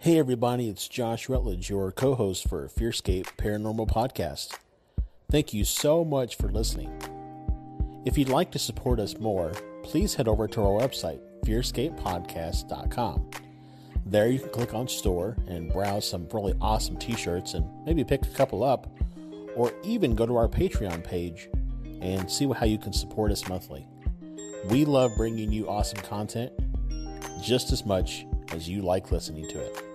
Hey everybody, it's Josh Rutledge, your co-host for Fearscape Paranormal Podcast. Thank you so much for listening. If you'd like to support us more, please head over to our website, fearscapepodcast.com. There you can click on store and browse some really awesome t-shirts and maybe pick a couple up, or even go to our Patreon page and see how you can support us monthly. We love bringing you awesome content just as much as you like listening to it.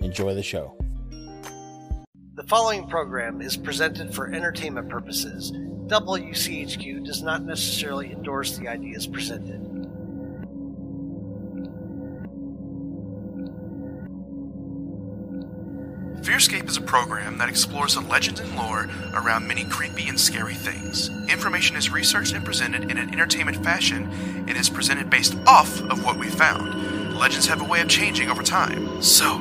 Enjoy the show. The following program is presented for entertainment purposes. WCHQ does not necessarily endorse the ideas presented. Fearscape is a program that explores the legends and lore around many creepy and scary things. Information is researched and presented in an entertainment fashion and is presented based off of what we found. Legends have a way of changing over time, so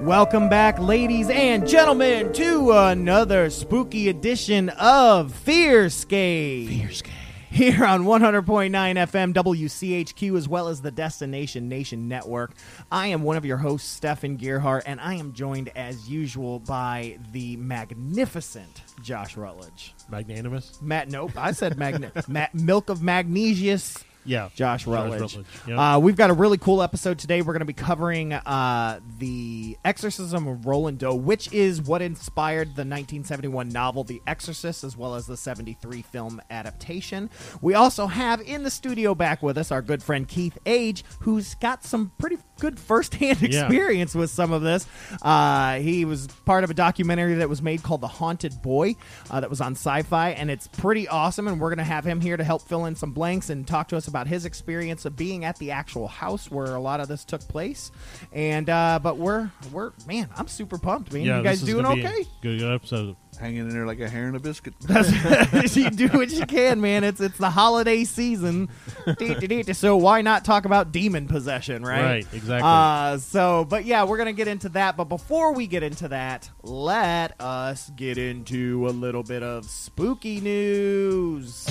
Welcome back, ladies and gentlemen, to another spooky edition of Fearscape. Fearscape. Here on 100.9 FM WCHQ, as well as the Destination Nation Network. I am one of your hosts, Stefan Gearhart, and I am joined, as usual, by the magnificent Josh Rutledge. Magnanimous? Matt, nope, I said magna- Matt, milk of magnesius. Yeah. Josh Rutledge. Rutledge, yep. Uh, we've got a really cool episode today. We're going to be covering uh, the Exorcism of Roland Doe, which is what inspired the 1971 novel The Exorcist, as well as the 73 film adaptation. We also have in the studio back with us our good friend Keith Age, who's got some pretty good firsthand Yeah. experience with some of this. Uh, he was part of a documentary that was made called The Haunted Boy uh, that was on sci fi, and it's pretty awesome. And we're going to have him here to help fill in some blanks and talk to us about his experience of being at the actual house where a lot of this took place. And, uh, but we're, we're, man, I'm super pumped, man. yeah, you guys doing gonna be a okay? Good, good episode. hanging in there like a hair in a biscuit. You do what you can, man. It's it's the holiday season, so why not talk about demon possession, right? Right, exactly. Uh, so, but yeah, we're gonna get into that. But before we get into that, let us get into a little bit of spooky news.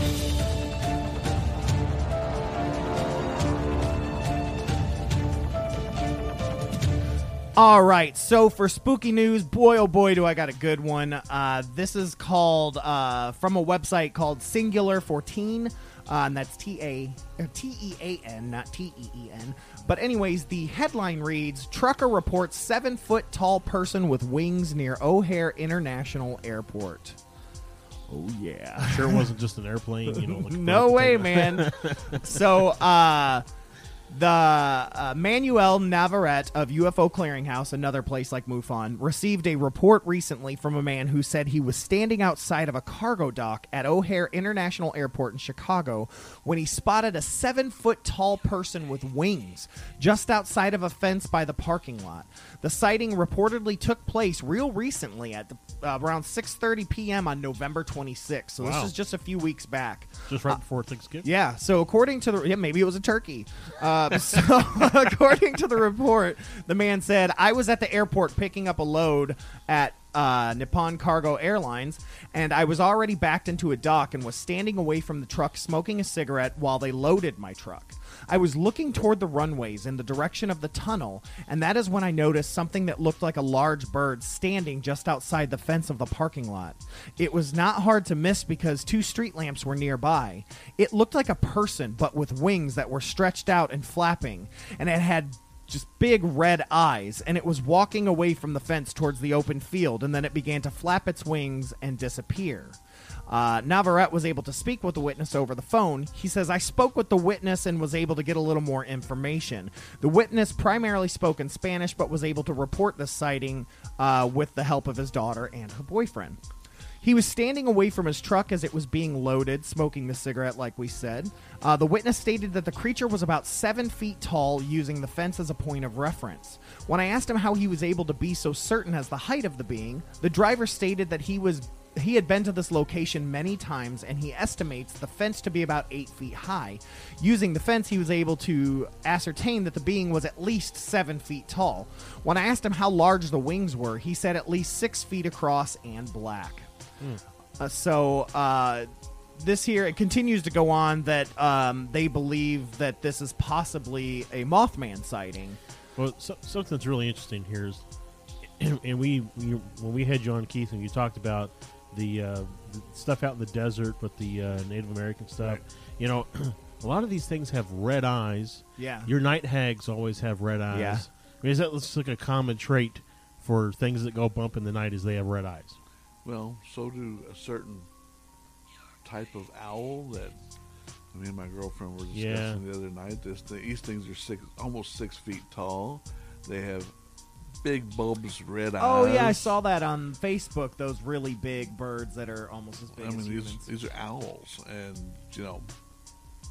All right, so for spooky news, boy oh boy, do I got a good one. Uh, this is called uh, from a website called Singular Fortean, uh, and that's T A T E A N, not T E E N. But anyways, the headline reads: Trucker reports seven foot tall person with wings near O'Hare International Airport. Oh yeah. Sure, it wasn't just an airplane. You know, like no way, man. so, uh, the uh, Manuel Navarrete of UFO Clearinghouse, another place like MUFON, received a report recently from a man who said he was standing outside of a cargo dock at O'Hare International Airport in Chicago when he spotted a seven foot tall person with wings just outside of a fence by the parking lot. The sighting reportedly took place real recently at the, uh, around 6:30 p.m. on November 26th. So Wow. this is just a few weeks back. just right before Thanksgiving. Yeah. So according to the yeah, maybe it was a turkey. Uh, so according to the report, the man said, "I was at the airport picking up a load at." Uh, Nippon Cargo Airlines, and I was already backed into a dock and was standing away from the truck smoking a cigarette while they loaded my truck. I was looking toward the runways in the direction of the tunnel, and that is when I noticed something that looked like a large bird standing just outside the fence of the parking lot. It was not hard to miss because two street lamps were nearby. It looked like a person, but with wings that were stretched out and flapping, and it had just big red eyes, and it was walking away from the fence towards the open field, and then it began to flap its wings and disappear. Uh, Navarrete was able to speak with the witness over the phone. He says, I spoke with the witness and was able to get a little more information. The witness primarily spoke in Spanish, but was able to report the sighting uh, with the help of his daughter and her boyfriend. He was standing away from his truck as it was being loaded, smoking the cigarette, like we said. Uh, the witness stated that the creature was about seven feet tall, using the fence as a point of reference. When I asked him how he was able to be so certain as the height of the being, the driver stated that he was he had been to this location many times and he estimates the fence to be about eight feet high. Using the fence, he was able to ascertain that the being was at least seven feet tall. When I asked him how large the wings were, he said at least six feet across and black. Uh, so uh, this here it continues to go on that um, they believe that this is possibly a Mothman sighting. Well, so, something that's really interesting here is, and we, we when we had you on Keith and you talked about the, uh, the stuff out in the desert with the uh, Native American stuff. Right. You know, a lot of these things have red eyes. Yeah. Your night hags always have red eyes. Yeah. I mean, is that looks like a common trait for things that go bump in the night? Is they have red eyes? Well, so do a certain type of owl that me and my girlfriend were discussing Yeah. the other night. This these things are six, almost six feet tall. They have big bulbous red eyes. Oh yeah, I saw that on Facebook. Those really big birds that are almost as big I as mean, these humans. these are owls, and you know,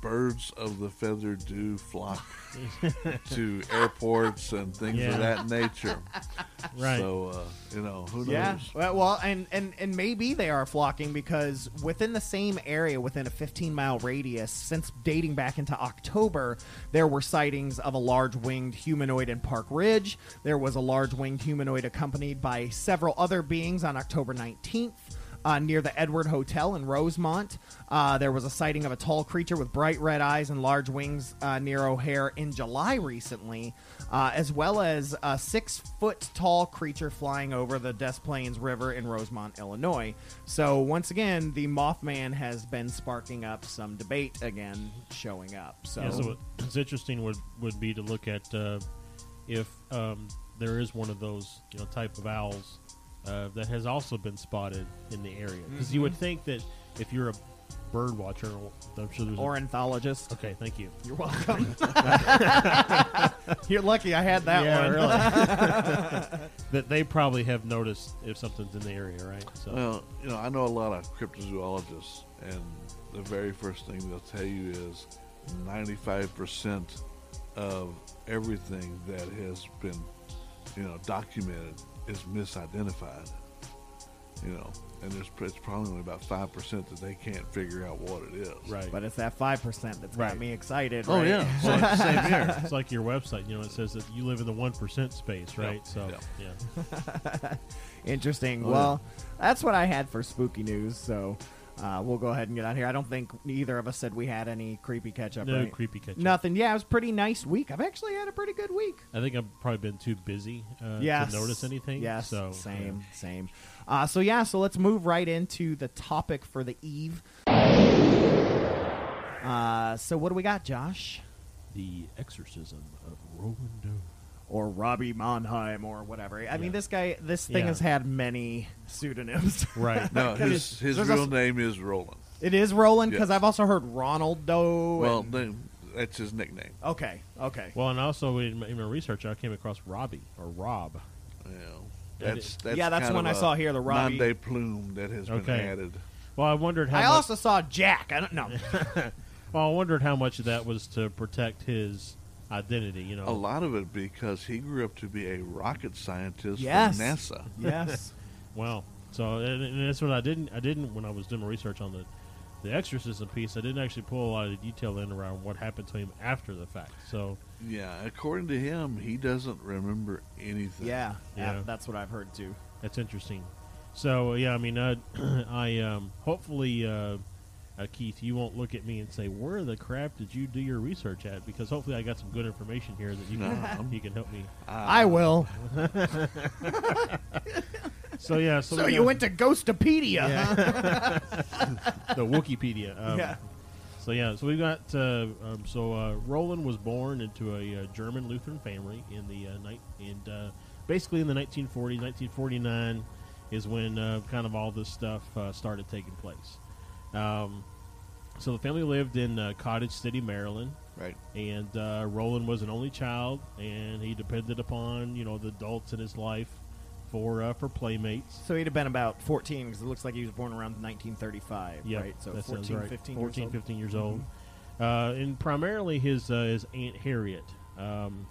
birds of the feather do flock to airports and things Yeah. of that nature. Right. So uh, you know, who knows? Yeah, well, well, and, and and maybe they are flocking because within the same area, within a 15 mile radius, since dating back into October, there were sightings of a large winged humanoid in Park Ridge. There was a large winged humanoid accompanied by several other beings on October 19th. Uh, near the Edward Hotel in Rosemont, uh, there was a sighting of a tall creature with bright red eyes and large wings uh, near O'Hare in July recently, uh, as well as a six foot tall creature flying over the Des Plaines River in Rosemont, Illinois. So, once again, the Mothman has been sparking up some debate again, showing up. So, Yeah, so what's interesting would would be to look at uh, if um, there is one of those you know type of owls uh, that has also been spotted in the area. Because you would think that if you're a bird watcher, I'm sure there's a- ornithologist. okay, thank you. You're welcome. You're lucky I had that yeah, one. really. that they probably have noticed if something's in the area, right? So Well, you know, I know a lot of cryptozoologists, and the very first thing they'll tell you is 95% of everything that has been, you know, documented is misidentified. You know, and there's it's probably only about 5% that they can't figure out what it is. right. But it's that 5% that's got Right. me excited. Oh, right? yeah. It's like, same here. It's like your website. You know, it says that you live in the one percent space, right? So Yeah. yeah. Interesting. Oh, well, that's what I had for spooky news. So uh, we'll go ahead and get out here. I don't think either of us said we had any creepy catch up. no right? creepy catch. Nothing. Yeah, it was a pretty nice week. I've actually had a pretty good week. I think I've probably been too busy uh, yes. to notice anything. Yes. So same. Same. Uh, so yeah. So let's move right into the topic for the eve. Uh, so what do we got, Josh? The exorcism of Roland Doe. Or Robbie Mannheim, or whatever. I mean, this guy, this thing Yeah. has had many pseudonyms. Right. No, his, his real a- name is Roland. It is Roland because Yes. I've also heard Ronald Doe. Well, and- they, that's his nickname. okay, okay. Well, and also in my, in my research, I came across Robbie or Rob. Yeah, that's, it- that's Yeah, that's kind when of I a saw here the Robbie- Nom plume that has been added. Well, I wondered how. I much, also saw Jack. I don't know. well, I wondered how much of that was to protect his identity. You know. A lot of it because he grew up to be a rocket scientist Yes. for NASA. yes. Well, so and, and that's what I didn't. I didn't when I was doing my research on the the exorcism piece. I didn't actually pull a lot of detail in around what happened to him after the fact. So Yeah, according to him, he doesn't remember anything. Yeah, yeah, Yeah. that's what I've heard too. that's interesting. So yeah, I mean, uh, I um, hopefully. Uh, uh, Keith, you won't look at me and say, "Where the crap did you do your research at?" Because hopefully, I got some good information here that you can you can help me. I will. So yeah, so, So we you got- went to Ghostopedia, huh? the Wikipedia. Um, Yeah. So yeah, so we've got uh, um, so uh, Roland was born into a uh, German Lutheran family in the uh, night and uh, basically in the 1940s, 1949 is when uh, kind of all this stuff uh, started taking place. Um, so the family lived in uh, Cottage City, Maryland, Right. and uh, Roland was an only child, and he depended upon you know the adults in his life for uh, for playmates. So he'd have been about 14 because it looks like he was born around 1935, Yeah, right? So that 14, right. 15 14, years old. 15 years old. Uh, and primarily his uh, his aunt Harriet. Um,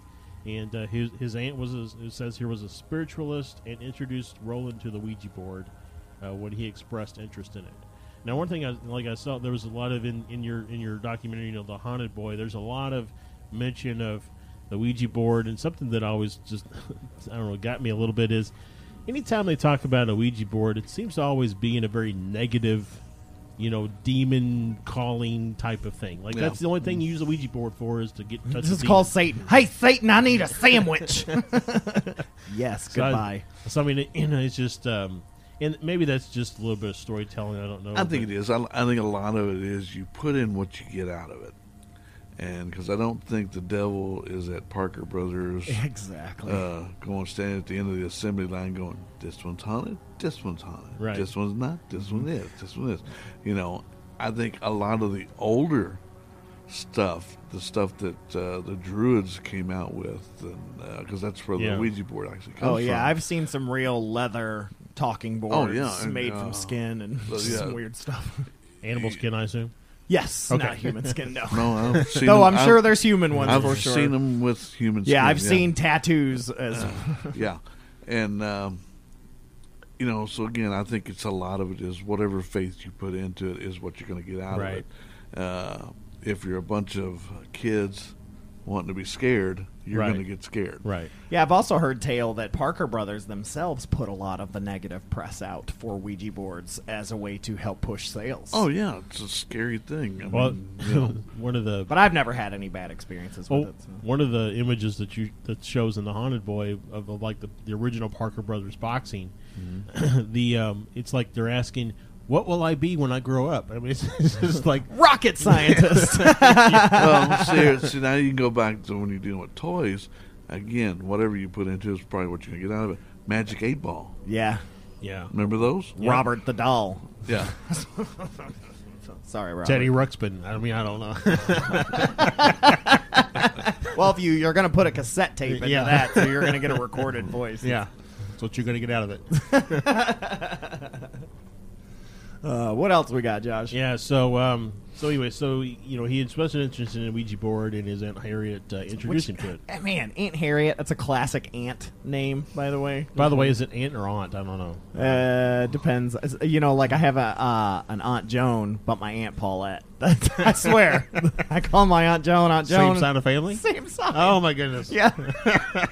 and uh, his his aunt was a, it says here was a spiritualist and introduced Roland to the Ouija board uh, when he expressed interest in it. Now, one thing I like I saw there was a lot of in, in your in your documentary, you know, the haunted boy. There's a lot of mention of the Ouija board, and something that always just I don't know got me a little bit is anytime they talk about a Ouija board, it seems to always be in a very negative, you know, demon calling type of thing. Like that's the only thing you use a Ouija board for is to get in touch This with is called. Satan. Hey, Satan, I need a sandwich. yes, So I- goodbye. So I mean, it, you know, it's just, um, and maybe that's just a little bit of storytelling. I don't know. I think it is. I, I think a lot of it is you put in what you get out of it, and because I don't think the devil is at Parker Brothers. exactly. Uh, going standing at the end of the assembly line, going, "This one's haunted. This one's haunted. Right. This one's not. This one is. This one is." You know, I think a lot of the older stuff, the stuff that uh, the Druids came out with, and because that's where Yeah. the Ouija board actually comes oh yeah, from. I've seen some real leather talking boards Oh, yeah, and, made uh, from skin and uh, some yeah. weird stuff. animal skin, I assume. yes, Okay. not human skin. No, no, I've seen though them- I'm sure there's human ones I've for sure. seen them with human. yeah, skin, I've seen tattoos as yeah, and um, you know, so again, I think it's a lot of it is whatever faith you put into it is what you're going to get out Right. of it. Uh, if you're a bunch of kids wanting to be scared, you're Right. going to get scared. Right. Yeah, I've also heard tale that Parker Brothers themselves put a lot of the negative press out for Ouija boards as a way to help push sales. Oh yeah, it's a scary thing. I Well, mean, you know, one of the but I've never had any bad experiences with well, it. so. one of the images that you that shows in the haunted boy of, of like the, the original Parker Brothers boxing, Mm-hmm. the um, it's like they're asking, "What will I be when I grow up?" I mean, it's, it's just like Rocket scientist. well, see, see, now you can go back to when you're dealing with toys. Again, whatever you put into it is probably what you're going to get out of it. Magic Eight Ball. yeah, yeah, Remember those? Robert the doll. Yeah. Sorry, Robert. Teddy Ruxpin. I mean, I don't know. Well, if you you're gonna put a cassette tape into Yeah. that, so you're gonna get a recorded voice. yeah, that's what you're going to get out of it. Uh, what else we got, Josh? Yeah. So, um, so anyway, so you know, he expressed an interest in a Ouija board, and his aunt Harriet uh, introduced him to it. Eh, Man, Aunt Harriet. That's a classic aunt name, by the way. By the way, is it aunt or aunt? I don't know. Uh, depends. You know, like I have a uh, an Aunt Joan, but my Aunt Paulette. That's, I swear, I call my Aunt Joan Aunt Joan. Same sign of family. Same sign. Oh my goodness. yeah.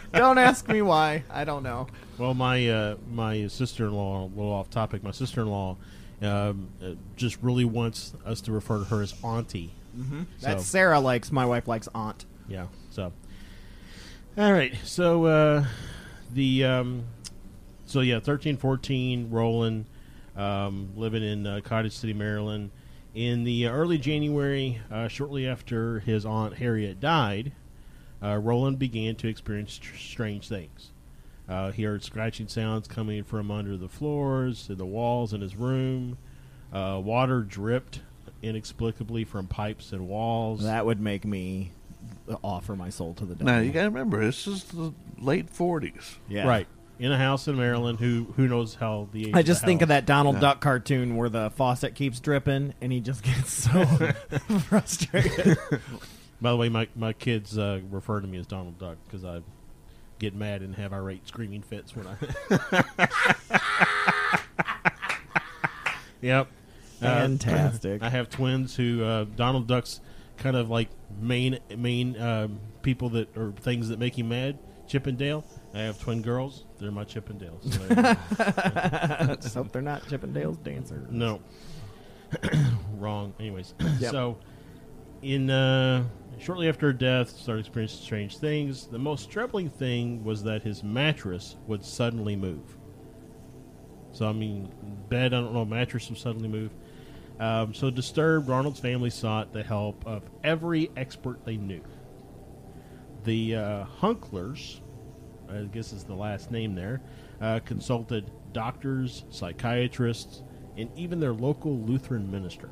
don't ask me why. I don't know. Well, my uh, my sister-in-law, a little off topic. My sister-in-law um, uh, just really wants us to refer to her as auntie. Mm-hmm. That Sarah likes. My wife likes Aunt. Yeah. So, all right. So uh, the um, so yeah, thirteen, fourteen, Roland, um, living in uh, Cottage City, Maryland. In the early January, uh, shortly after his aunt Harriet died, uh, Roland began to experience str- strange things. Uh, he heard scratching sounds coming from under the floors and the walls in his room. Uh, water dripped inexplicably from pipes and walls. That would make me offer my soul to the devil. Now you got to remember, this is the late '40s. yeah. Right. In a house in Maryland, who who knows how the age I just the think of that Donald Yeah. Duck cartoon where the faucet keeps dripping and he just gets so frustrated. By the way, my my kids uh, refer to me as Donald Duck because I get mad and have irate screaming fits when I. yep. Uh, Fantastic. I have twins who uh, Donald Duck's kind of like main main um, people that or things that make him mad. Chip and Dale. I have twin girls. They're my Chip and Dales. So there you. Just hope they're not Chippendales dancers. No. Wrong. Anyways, Yep. so in uh, shortly after her death, started experiencing strange things. The most troubling thing was that his mattress would suddenly move. So I mean, bed. I don't know. Mattress would suddenly move. Um, so disturbed, Arnold's family sought the help of every expert they knew. The uh, Hunkelers, I guess is the last name there, uh, consulted doctors, psychiatrists, and even their local Lutheran minister.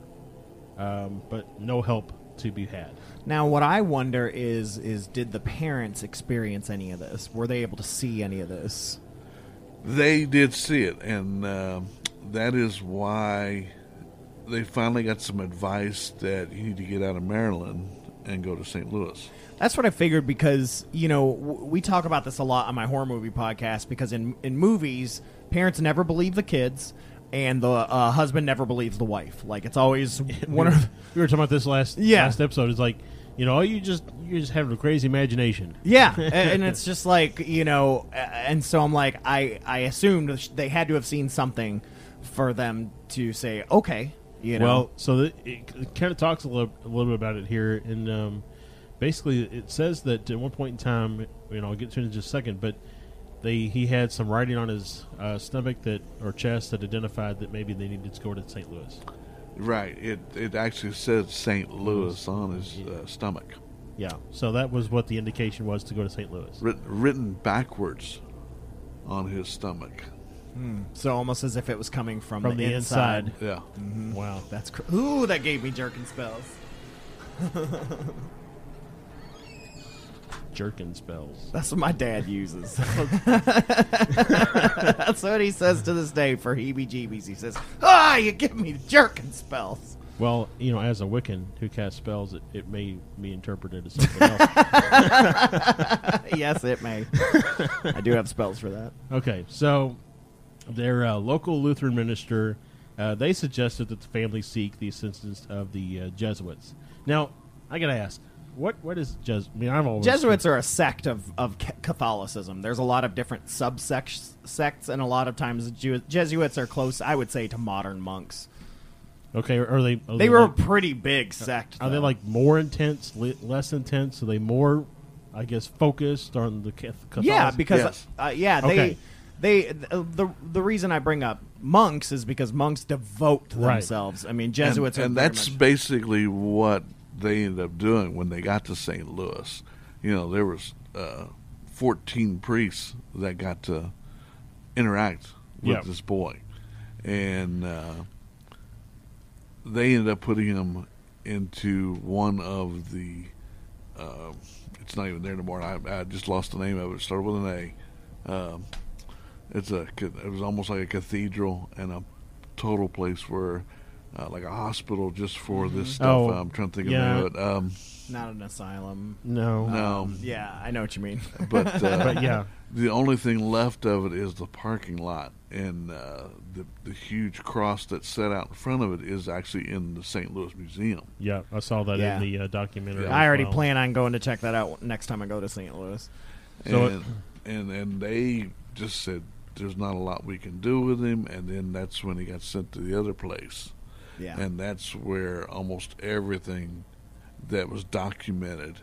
Um, but no help to be had. Now, what I wonder is, is did the parents experience any of this? Were they able to see any of this? They did see it, and um that is why they finally got some advice that you need to get out of Maryland and go to St. Louis. That's what I figured because you know w- we talk about this a lot on my horror movie podcast because in in movies parents never believe the kids and the uh, husband never believes the wife. Like it's always one of We were talking about this last Yeah. last episode. It's like you know, you just you just have a crazy imagination. yeah, and it's just like you know, and so I'm like I I assumed they had to have seen something for them to say okay, you know. Well, so the, it, it kind of talks a little, a little bit about it here, and um, basically it says that at one point in time, you know, I'll get to it in just a second, but they he had some writing on his uh, stomach that or chest that identified that maybe they needed to go to St. Louis. Right. It it actually said St. Louis on his uh, stomach, Yeah, so that was what the indication was to go to St. Louis. written, written backwards on his stomach. so almost as if it was coming from, From the inside. Yeah. Wow. That's cr- ooh, that gave me jerking spells. Jerkin spells. That's what my dad uses. That's what he says to this day for heebie-jeebies. He says, "Ah, you give me jerking spells." Well, you know, as a Wiccan who casts spells, it, it may be interpreted as something else. yes, it may. I do have spells for that. Okay, so their uh, local Lutheran minister, uh, they suggested that the family seek the assistance of the uh, Jesuits. Now, I gotta ask, what what is Jes? I mean, I'm always Jesuits are a sect of, of Catholicism. There's a lot of different subsects, sects, and a lot of times Jew- Jesuits are close, I would say, to modern monks. okay. Are they? Are They were a pretty big sect. are they like more intense, li- less intense? Are they more, I guess, focused on the Cath- Catholic? Yeah, because Yes. uh, yeah, they Okay. they the, the the reason I bring up monks is because monks devote Right. themselves. I mean, Jesuits and, are and that's much- basically what they ended up doing when they got to St. Louis. You know, there was uh, 14 priests that got to interact with Yeah. this boy, and uh, they ended up putting him into one of the. Uh, it's not even there anymore. I, I just lost the name of it. It started with an A. Um, it's a. It was almost like a cathedral and a total place where, uh, like a hospital just for this stuff. Oh, I'm trying to think yeah. of the name of it. Um, not an asylum. no, no, Yeah, I know what you mean. but uh, but yeah, the only thing left of it is the parking lot, and uh, the the huge cross that's set out in front of it is actually in the St. Louis Museum. yeah. I saw that Yeah. in the uh, documentary. Yeah. I already well. plan on going to check that out next time I go to St. Louis. So it- and, and and they just said there's not a lot we can do with him, and then that's when he got sent to the other place, Yeah. and that's where almost everything that was documented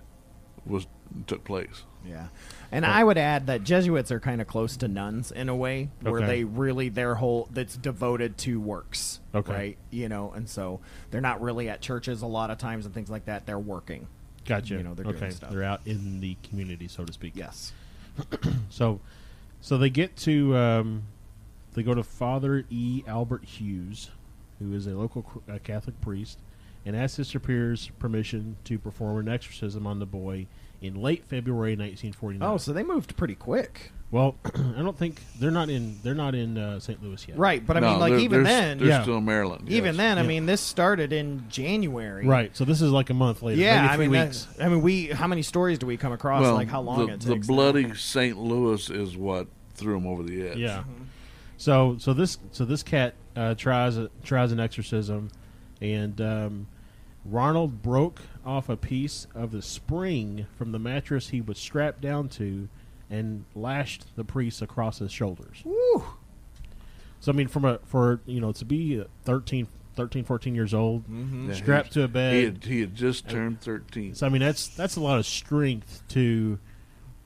was took place. Yeah. And I would add that Jesuits are kind of close to nuns in a way where Okay. they really their whole that's devoted to works. Okay. Right? You know, and so they're not really at churches a lot of times and things like that. They're working. Gotcha. you know, they're doing okay, stuff. they're out in the community, so to speak. Yes. So, so they get to um, they go to Father E. Albert Hughes, who is a local uh, Catholic priest, and asked his superior's permission to perform an exorcism on the boy in late February 1949. Oh, so they moved pretty quick. well, I don't think they're not in they're not in uh, St. Louis yet. Right, but I No, mean like they're- even they're, then they're Yeah. still in Maryland. even yes. then, I Yeah. mean this started in January. Right. So this is like a month later. Yeah, maybe I three mean, weeks. that- I mean, we. How many stories do we come across? well, like how long the, it the takes? bloody St. Louis is what threw him over the edge. Yeah. So so this so this cat uh, tries a, tries an exorcism, and um, Ronald broke off a piece of the spring from the mattress he was strapped down to, and lashed the priest across his shoulders. Woo. So I mean, from a for you know to be 13, 13 14 years old, Yeah, strapped to a bed. He had, he had just turned 13. so I mean, that's that's a lot of strength to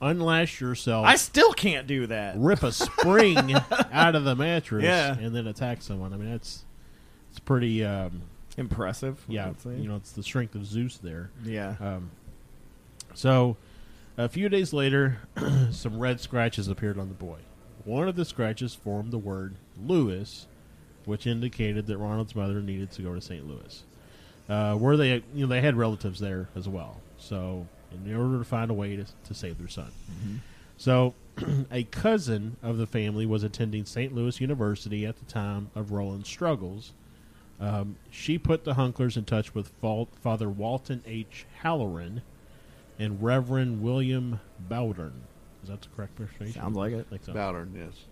unlash yourself. I still can't do that. rip a spring out of the mattress Yeah. and then attack someone. I mean, that's it's pretty. Um, Impressive. Yeah, would say. you know, it's the strength of Zeus there. Yeah. Um, so, a few days later, some red scratches appeared on the boy. One of the scratches formed the word Lewis, which indicated that Ronald's mother needed to go to St. Louis, uh, where they you know they had relatives there as well. So in order to find a way to, to save their son, so a cousin of the family was attending St. Louis University at the time of Roland's struggles. Um, she put the Hunkelers in touch with Fal- Father Walter H. Halloran and Reverend William Bowdern. Is that the correct pronunciation? Sounds like it. I think so. Bowdern, yes.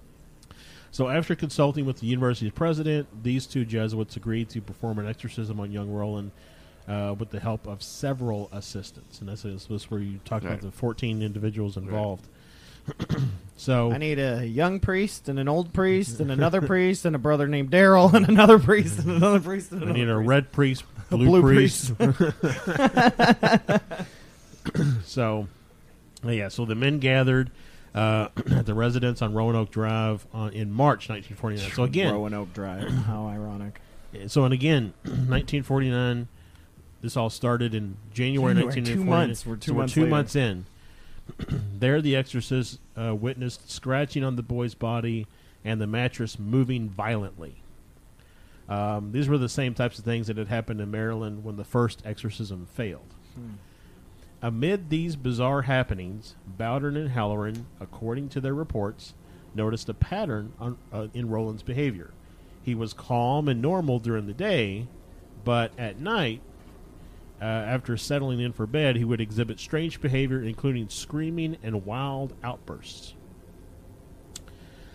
So, after consulting with the university's president, these two Jesuits agreed to perform an exorcism on young Roland uh, with the help of several assistants. And this is, this is where you talk about the 14 individuals involved. so, I need a young priest and an old priest and another priest and a brother named Daryl and another priest and another priest and I another need a red priest, A blue, blue priest. so, yeah, so the men gathered uh, at the residence on Roanoke Drive on, in March 1949. So again, Roanoke Drive. How ironic. so and again, 1949. This all started in January, January, 1949. two months. We're two so months two later. months in. there, the exorcist uh, witnessed scratching on the boy's body and the mattress moving violently. Um, these were the same types of things that had happened in Maryland when the first exorcism failed. Amid these bizarre happenings, Bowdern and Halloran, according to their reports, noticed a pattern on, uh, in Roland's behavior. He was calm and normal during the day, but at night, uh, after settling in for bed, he would exhibit strange behavior, including screaming and wild outbursts.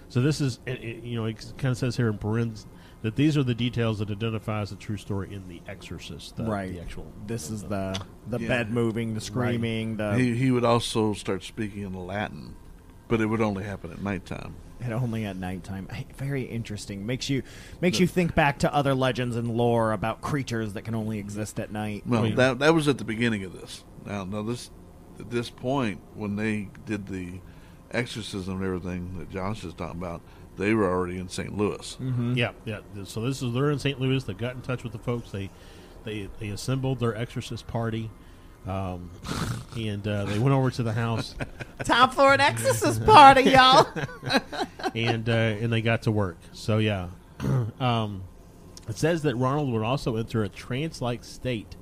So this is, it, it- you know, it kind of says here in parentheses that these are the details that identifies the true story in The Exorcist, the, right. the actual. This is the the Yeah. bed moving, the screaming, the he, he would also start speaking in Latin, but it would only happen at nighttime. And only at nighttime. Very interesting. Makes you makes you think back to other legends and lore about creatures that can only exist at night. Well, Wait. that that was at the beginning of this. Now, now this at this point when they did the exorcism and everything that Josh is talking about, they were already in St. Louis. Mm-hmm. Yeah, yeah. So this is they're in St. Louis. They got in touch with the folks. They they they assembled their exorcist party, um, and uh, they went over to the house Time for an exorcist party, y'all. and uh, and they got to work. So yeah, um, it says that Ronald would also enter a trance-like state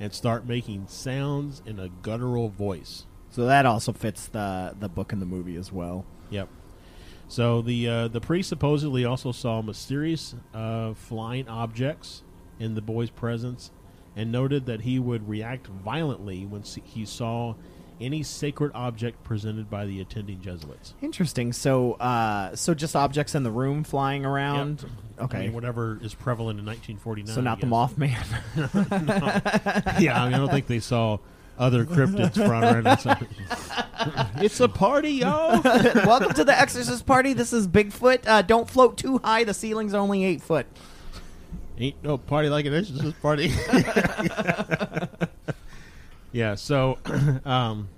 and start making sounds in a guttural voice. so that also fits the the book and the movie as well. Yep. So the uh, the priest supposedly also saw mysterious uh, flying objects in the boy's presence, and noted that he would react violently when he saw any sacred object presented by the attending Jesuits. Interesting. So uh so just objects in the room flying around. I Okay. mean, whatever is prevalent in 1949. so not the. Mothman. yeah, I, mean, I don't think they saw other cryptids flying around. it's a party, yo! Welcome to the exorcist party. This is Bigfoot. Uh, don't float too high. The ceiling's only eight foot. Ain't no party like an exorcist party. yeah. So, um,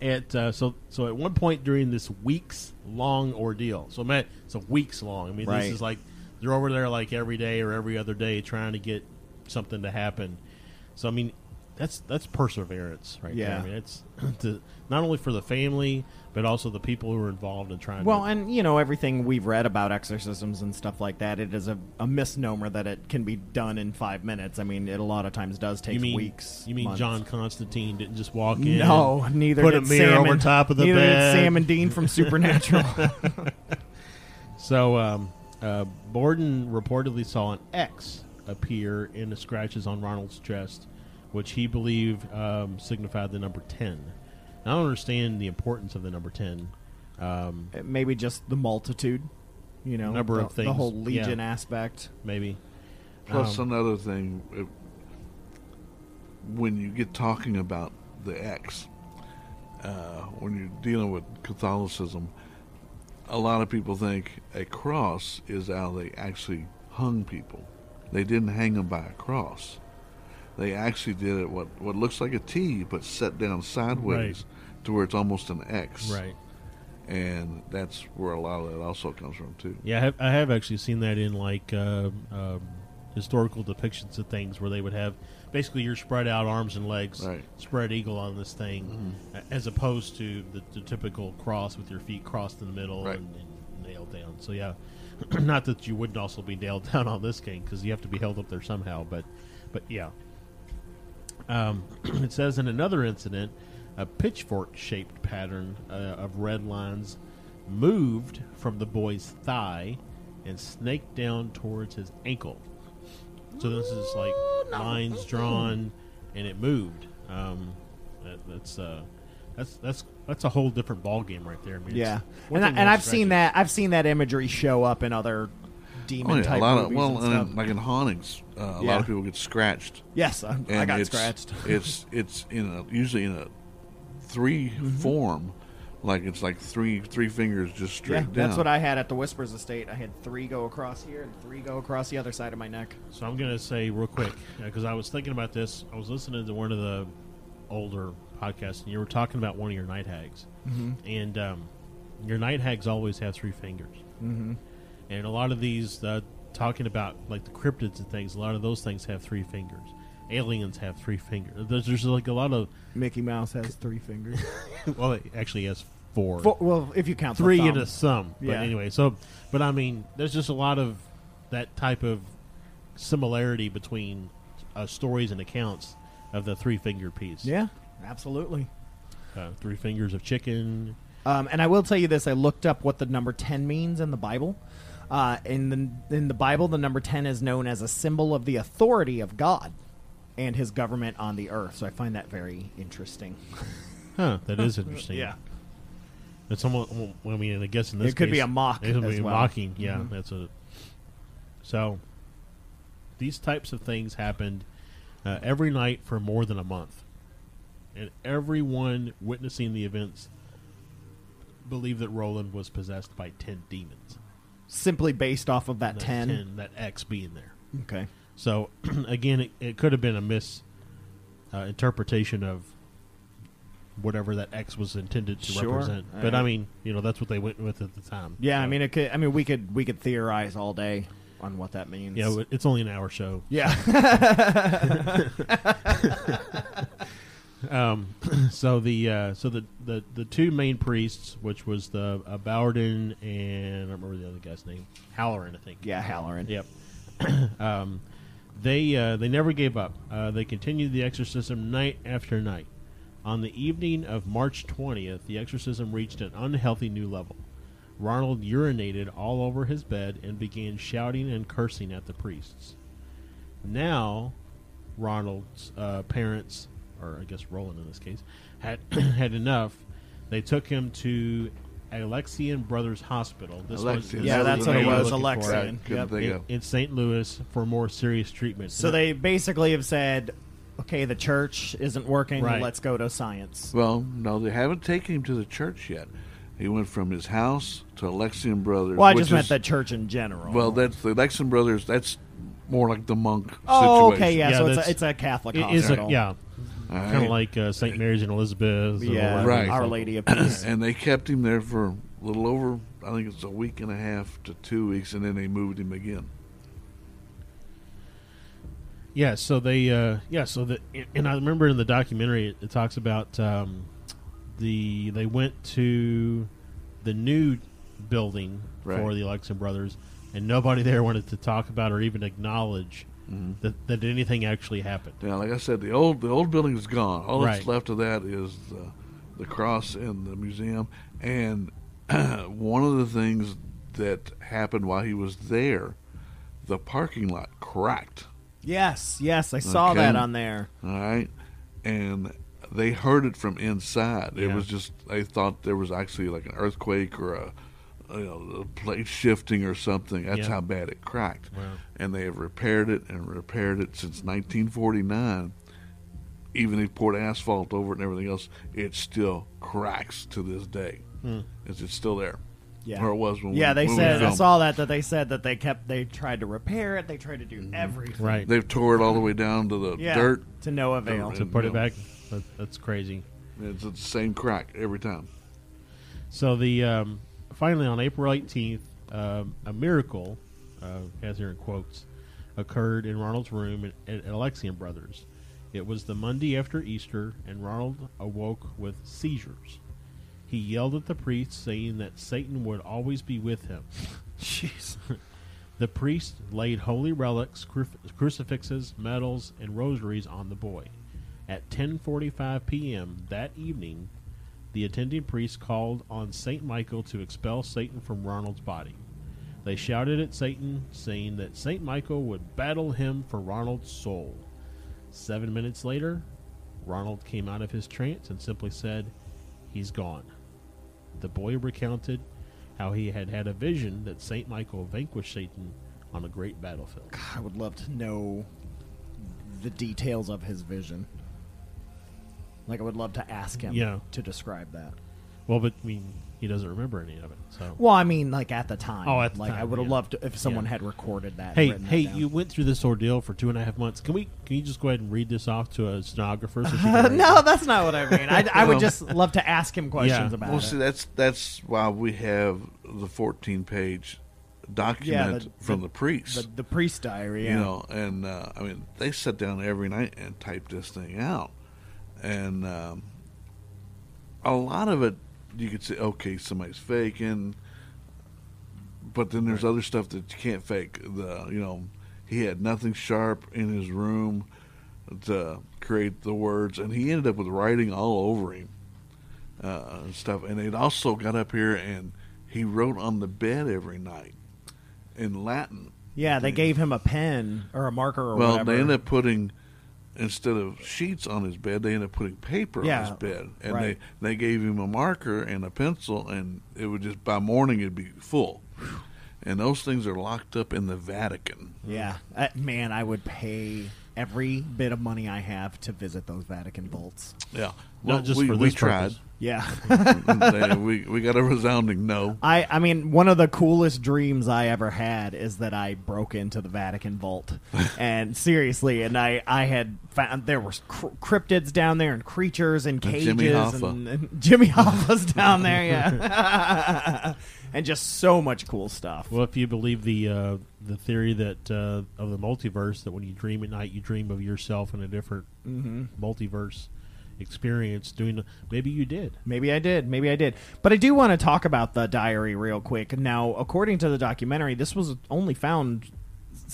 at uh, so so at one point during this weeks long ordeal, so Matt, it's a weeks long. I mean, Right. this is like they're over there like every day or every other day trying to get something to happen. So I mean, that's that's perseverance, right there. Yeah. I mean, it's to, not only for the family but also the people who are involved in trying. To Well, to, and you know everything we've read about exorcisms and stuff like that. It is a, a misnomer that it can be done in five minutes. I mean, it a lot of times does take you mean weeks. You mean months. John Constantine didn't just walk in? No, neither put a did mirror Sam over and, top of the neither bed. did Sam and Dean from Supernatural. So, um, uh, Borden reportedly saw an X appear in the scratches on Ronald's chest, which he believed um, signified the number 10. I don't understand the importance of the number 10. Um, Maybe just the multitude. You know, Number the, of things, the whole yeah. legion aspect. maybe. Plus, Um, another thing, it, when you get talking about the X, uh, when you're dealing with Catholicism, a lot of people think a cross is how they actually hung people. They didn't hang them by a cross. They actually did it what what looks like a T, but set down sideways to where it's almost an X. Right. And that's where a lot of that also comes from too. Yeah, I have, I have actually seen that in like uh, um, historical depictions of things where they would have basically your spread out arms and legs, Right. spread eagle on this thing, a- as opposed to the, the typical cross with your feet crossed in the middle Right. and, and nailed down. So yeah, not that you wouldn't also be nailed down on this game because you have to be held up there somehow. But, but yeah. Um, it says in another incident, a pitchfork-shaped pattern uh, of red lines moved from the boy's thigh and snaked down towards his ankle. So this is like lines drawn, and it moved. Um, that, that's uh, that's that's that's a whole different ball game right there. I mean, Yeah, and, I, and I've seen that. I've seen that imagery show up in other demon Oh, demon yeah, a type lot of well, and and stuff. like in hauntings, uh, a Yeah. lot of people get scratched. yes, I, I got it's, scratched. it's it's in a usually in a 3 Mm-hmm. form, like it's like three three fingers just straight Yeah, down. that's what I had at the Whispers Estate. I had three go across here and three go across the other side of my neck. So I'm gonna say real quick because I was thinking about this. I was listening to one of the older podcasts, and you were talking about one of your night hags, mm-hmm. and um, your night hags always have three fingers. Mm-hmm. And a lot of these uh, talking about like the cryptids and things, a lot of those things have three fingers. Aliens have three fingers. There's, there's like a lot of Mickey Mouse has three fingers. well, it actually has four. Four, well, if you count the three and a sum. But Yeah. anyway, so but I mean, there's just a lot of that type of similarity between uh, stories and accounts of the three finger piece. Yeah, absolutely. uh, three fingers of chicken. Um, and I will tell you this: I looked up what the number ten means in the Bible. Uh, in the in the Bible, the number ten is known as a symbol of the authority of God and His government on the earth. So I find that very interesting. Huh, that is interesting. Yeah. It's almost. well, I mean, I guess in this It could be a mock It could be well. mocking. Yeah, Mhm. that's a. So, these types of things happened uh, every night for more than a month, and everyone witnessing the events believed that Roland was possessed by ten demons. Simply based off of that That ten. that X being there. Okay. So again, it, it could have been a mis uh, interpretation of whatever that X was intended to Sure. represent. But I- I mean, you know, that's what they went with at the time. Yeah, I mean, it could. I mean, we could we could theorize all day on what that means. yeah, it's only an hour show. yeah. Um, so the uh, so the, the the two main priests, which was the uh, Bowden and I don't remember the other guy's name, Halloran, I think. yeah, Halloran. Yep. um, they uh, they never gave up. Uh, they continued the exorcism night after night. On the evening of March 20th, the exorcism reached an unhealthy new level. Ronald urinated all over his bed and began shouting and cursing at the priests. Now, Ronald's uh, parents, or I guess Roland in this case, had had enough. They took him to Alexian Brothers Hospital. This Alexian. was Yeah, That that's what it I was. was looking for. Alexian. Yep. in, in St. Louis for more serious treatment. So they basically have said, "Okay, the church isn't working. Right. Let's go to science." Well, no, they haven't taken him to the church yet. He went from his house to Alexian Brothers. Well, I which just meant the church in general. Well, that's the Alexian Brothers. That's more like the monk oh, situation. okay, yeah. Yeah, so it's a, it's a Catholic It is a, hospital. yeah, All kind of like uh, St. Mary's and Elizabeth. yeah. whatever. Right. Our Lady of Peace. and they kept him there for a little over, I think it's a week and a half to two weeks, and then they moved him again. Yeah, so they, uh, yeah, so the, and I remember in the documentary it, it talks about um, the they went to the new building for the Alexian Brothers, and nobody there wanted to talk about or even acknowledge Mm-hmm. that, that anything actually happened. Yeah, like I said, the old the old building is gone. All that's left of that is the, the cross and the museum. And one of the things that happened while he was there, the parking lot cracked. yes, yes, I saw Okay. that on there. All right, and they heard it from inside. It was just they thought there was actually like an earthquake or a, you know, a plate shifting or something. That's Yeah. how bad it cracked. Wow. And they have repaired it and repaired it since 1949. Even they poured asphalt over it and everything else, it still cracks to this day. It's, it's still there. Yeah. Or it was when we, Yeah, they when we said I saw that that they said that they kept they tried to repair it. They tried to do everything. Right. They've tore it all the way down to the Yeah. dirt. to no avail. To to put it back, that, that's crazy. It's the same crack every time. So the um, finally on April 18th, um, a miracle, uh, has here in quotes, occurred in Ronald's room at, at Alexian Brothers. It was the Monday after Easter, and Ronald awoke with seizures. He yelled at the priest, saying that Satan would always be with him. Jeez. The priest laid holy relics, cru- crucifixes, medals, and rosaries on the boy. At 10:45 p.m. that evening, the attending priest called on Saint Michael to expel Satan from Ronald's body. They shouted at Satan, saying that Saint Michael would battle him for Ronald's soul. Seven minutes later, Ronald came out of his trance and simply said, "He's gone." The boy recounted how he had had a vision that Saint Michael vanquished Satan on a great battlefield. I would love to know the details of his vision. Like I would love to ask him Yeah. to describe that. Well, but I mean, he doesn't remember any of it. So, Well, I mean, like at the time. Oh, at the like I would have yeah. loved to, if someone Yeah. had recorded that. and hey, written that hey, down. you went through this ordeal for two and a half months. Can we? Can you just go ahead and read this off to a stenographer? So she can write it? no, that's not what I mean. I, I would just love to ask him questions Yeah. about Well, it. see, that's that's why we have the 14 page document the- from the- the, priest. the, the priest diary. You Yeah. know, and uh, I mean, they sat down every night and typed this thing out, and um, a lot of it you could say, okay, somebody's faking, but then there's other stuff that you can't fake. The you know, he had nothing sharp in his room to create the words, and he ended up with writing all over him uh, and stuff. And it also got up here and he wrote on the bed every night in Latin. yeah, they gave him a pen or a marker or Well, whatever. they ended up putting instead of sheets on his bed, they ended up putting paper Yeah, on his bed, and right. they they gave him a marker and a pencil, and it would just by morning it'd be full. And those things are locked up in the Vatican. yeah, uh, man, I would pay every bit of money I have to visit those Vatican vaults. Yeah, Not just we, for we this tried. purpose. Yeah. We we got a resounding no. I, I mean, one of the coolest dreams I ever had is that I broke into the Vatican vault, and seriously, and I, I had found there were cr- cryptids down there and creatures and And cages Jimmy Hoffa. and, and Jimmy Hoffa's down there, yeah, and just so much cool stuff. Well, if you believe the uh, the theory that uh, of the multiverse, that when you dream at night, you dream of yourself in a different Mm-hmm. multiverse experience. Doing maybe you did. Maybe I did. Maybe I did. But I do want to talk about the diary real quick. Now, according to the documentary, this was only found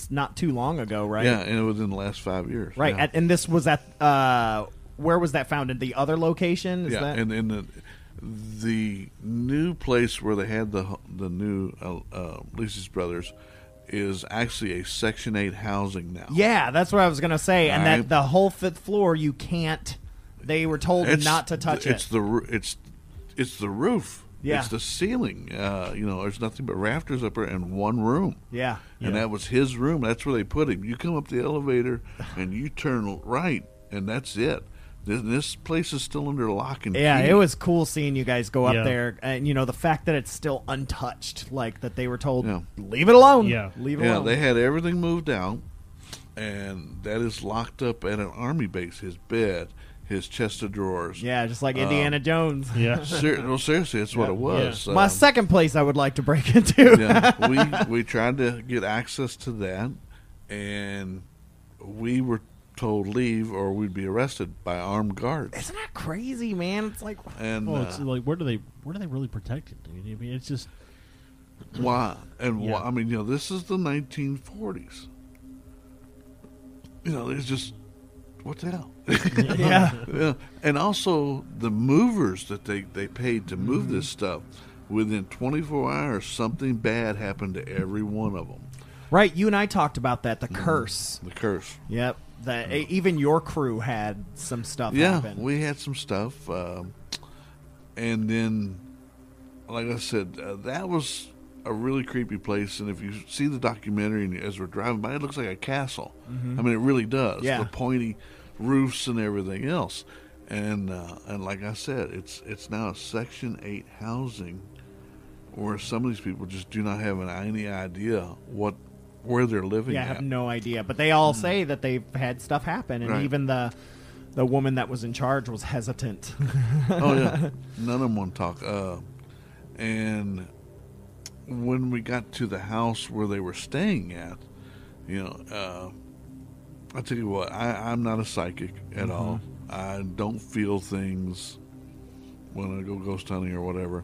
not too long ago, right? Yeah, and it was in the last five years. Right. Yeah, At, and this was at uh, where was that found? In the other location? Is yeah, that? and in the the new place where they had the the new uh, uh, Lisa's brothers is actually a Section Eight housing now. yeah, that's what I was gonna say. And that the whole fifth floor, you can't. They were told not to touch it's it. the it's it's the roof. Yeah. It's the ceiling. Uh, you know, there's nothing but rafters up there and one room. yeah. And Yeah. that was his room. That's where they put him. You come up the elevator and you turn right, and that's it. This, this place is still under lock and Yeah, key. it was cool seeing you guys go up Yeah. there, and you know the fact that it's still untouched, like that they were told, Yeah. leave it alone. Yeah. leave it Yeah, alone. they had everything moved out, and that is locked up at an army base. His bed, his chest of drawers. yeah, just like Um, Indiana Jones. Yeah. Ser- well, seriously, that's what it was. My Um, second place I would like to break into. yeah, we we tried to get access to that, and we were told leave or we'd be arrested by armed guards. Isn't that crazy, man? It's like And Well, uh, it's like where do they where do they really protect it? I mean, I mean, it's just why? And Yeah. why? I mean, you know, this is the 1940s. You know, there's just what the hell? yeah. yeah. And also the movers that they they paid to move Mm-hmm. this stuff. Within 24 hours, something bad happened to every one of them. Right, you and I talked about that. The curse. The curse. Yep. That e- even your crew had some stuff Yeah, happen. we had some stuff, um, and then, like I said, uh, that was a really creepy place. And if you see the documentary and as we're driving by, it looks like a castle. I mean, it really does. Mm-hmm. Yeah. the pointy roofs and everything else. And uh, and like I said, it's it's now a Section Eight housing, where some of these people just do not have an, any idea what where they're living. yeah, I at. have no idea. But they all say that they've had stuff happen, and Right. even the the woman that was in charge was hesitant. oh yeah, none of them want to talk. Uh, and when we got to the house where they were staying at, you know, uh, I tell you what, I, I'm not a psychic at mm-hmm. all. I don't feel things when I go ghost hunting or whatever.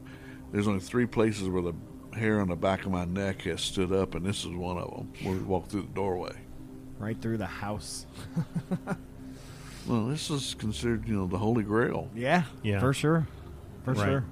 There's only three places where the hair on the back of my neck has stood up, and this is one of them. Where we walked through the doorway. Right through the house. Well, this is considered, you know, the Holy Grail. Yeah. Yeah. For sure. For Right. sure.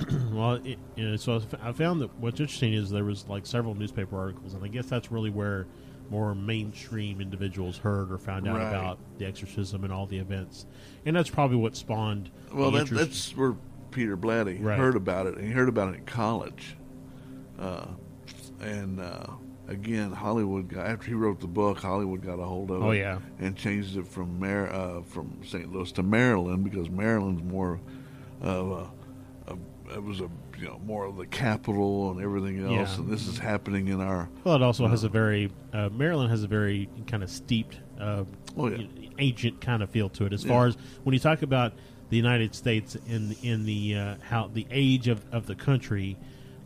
well, it, you know, so I found that what's interesting is there was like several newspaper articles, and I guess that's really where more mainstream individuals heard or found out Right. about the exorcism and all the events, and that's probably what spawned. Well, the that, that's where Peter Blatty Right. heard about it, and he heard about it in college. Uh, and uh, again, Hollywood got after he wrote the book, Hollywood got a hold of it. Oh, yeah. and changed it from Mar- uh, from St. Louis to Maryland because Maryland's more of a, a it was a you know more of the capital and everything else, Yeah. and this is happening in our Well, it also has a very uh, Maryland has a very kind of steeped, uh, Oh, yeah. ancient kind of feel to it. As Yeah. far as when you talk about the United States in in the uh, how the age of, of the country,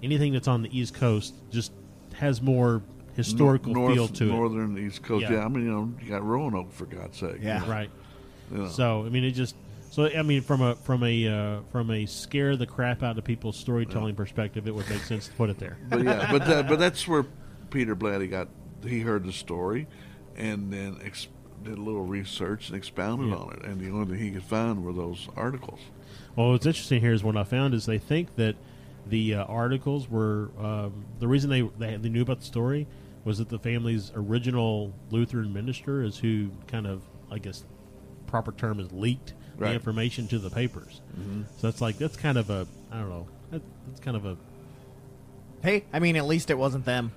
anything that's on the East Coast just has more historical north, feel to it. northern East Coast. Yeah. Yeah. I mean you know you got Roanoke for God's sake. Yeah. it, right? You know. So I mean, it just so I mean from a from a uh, from a scare the crap out of people's storytelling perspective, it would make sense to put it there. but yeah, but that, but that's where Peter Blatty got. He heard the story, and then ex- did a little research and expounded Yeah. on it. And the only thing he could find were those articles. Well, what's interesting here is what I found is they think that the uh, articles were um, the reason they, they they knew about the story was that the family's original Lutheran minister is who kind of I guess proper term is leaked Right. the information to the papers. Mm-hmm. So that's like that's kind of a I don't know that, that's kind of a Hey, I mean, at least it wasn't them.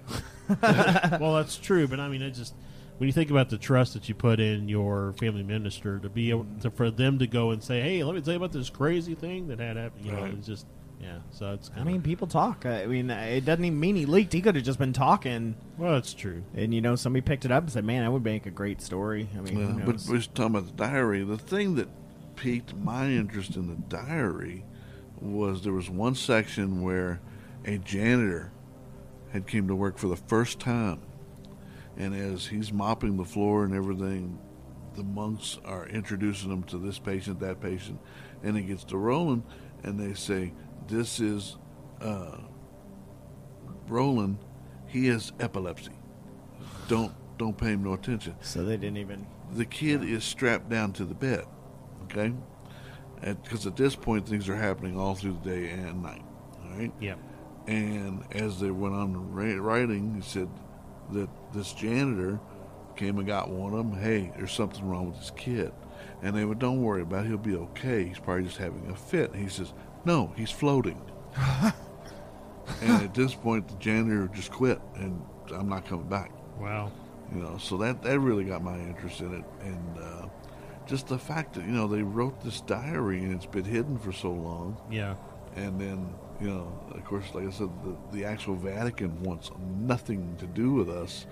well that's true, but I mean it just when you think about the trust that you put in your family minister to be able to for them to go and say hey let me tell you about this crazy thing that had happened you know it's just yeah so it's I mean, people talk. I mean, it doesn't even mean he leaked. He could have just been talking, well that's true and you know, somebody picked it up and said, "Man, that would make a great story." I mean, Yeah, who but knows? we was talking about the diary. The thing that piqued my interest in the diary was there was one section where a janitor had came to work for the first time, and as he's mopping the floor and everything, the monks are introducing him to this patient, that patient, and it gets to Roland, and they say, "This is uh, Roland. He has epilepsy. Don't don't pay him no attention." so they didn't even. the kid is strapped down to the bed, okay? Because at this point, things are happening all through the day and night, all right? yeah And as they went on writing, he said that this janitor came and got one of them. Hey, there's something wrong with this kid. And they would, don't worry about it. He'll be okay. He's probably just having a fit. And he says, no, he's floating. and at this point, the janitor just quit, and I'm not coming back wow you know so that that really got my interest in it and uh, just the fact that you know they wrote this diary and it's been hidden for so long yeah and then you know of course like i said the, the actual vatican wants nothing to do with us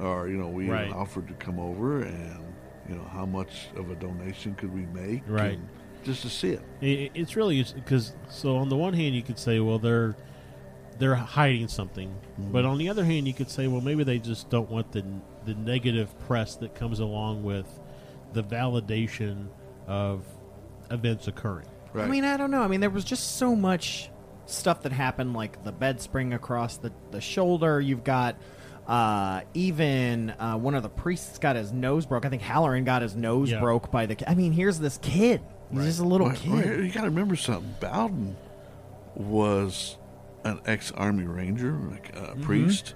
or you know we Right. offered to come over and you know how much of a donation could we make Right. and just to see it It, it's really because so on the one hand you could say well they're they're hiding something, Mm-hmm. but on the other hand you could say well maybe they just don't want the the negative press that comes along with the validation of events occurring. right I mean, I don't know. I mean, there was just so much stuff that happened, like the bed spring across the, the shoulder. You've got uh, even uh, one of the priests got his nose broke. I think Halloran got his nose Yeah. broke by the. ki- I mean, here's this kid. He's just a little Well, well, kid. you got to remember something. Bowdern was an ex-army ranger, like a Mm-hmm. priest.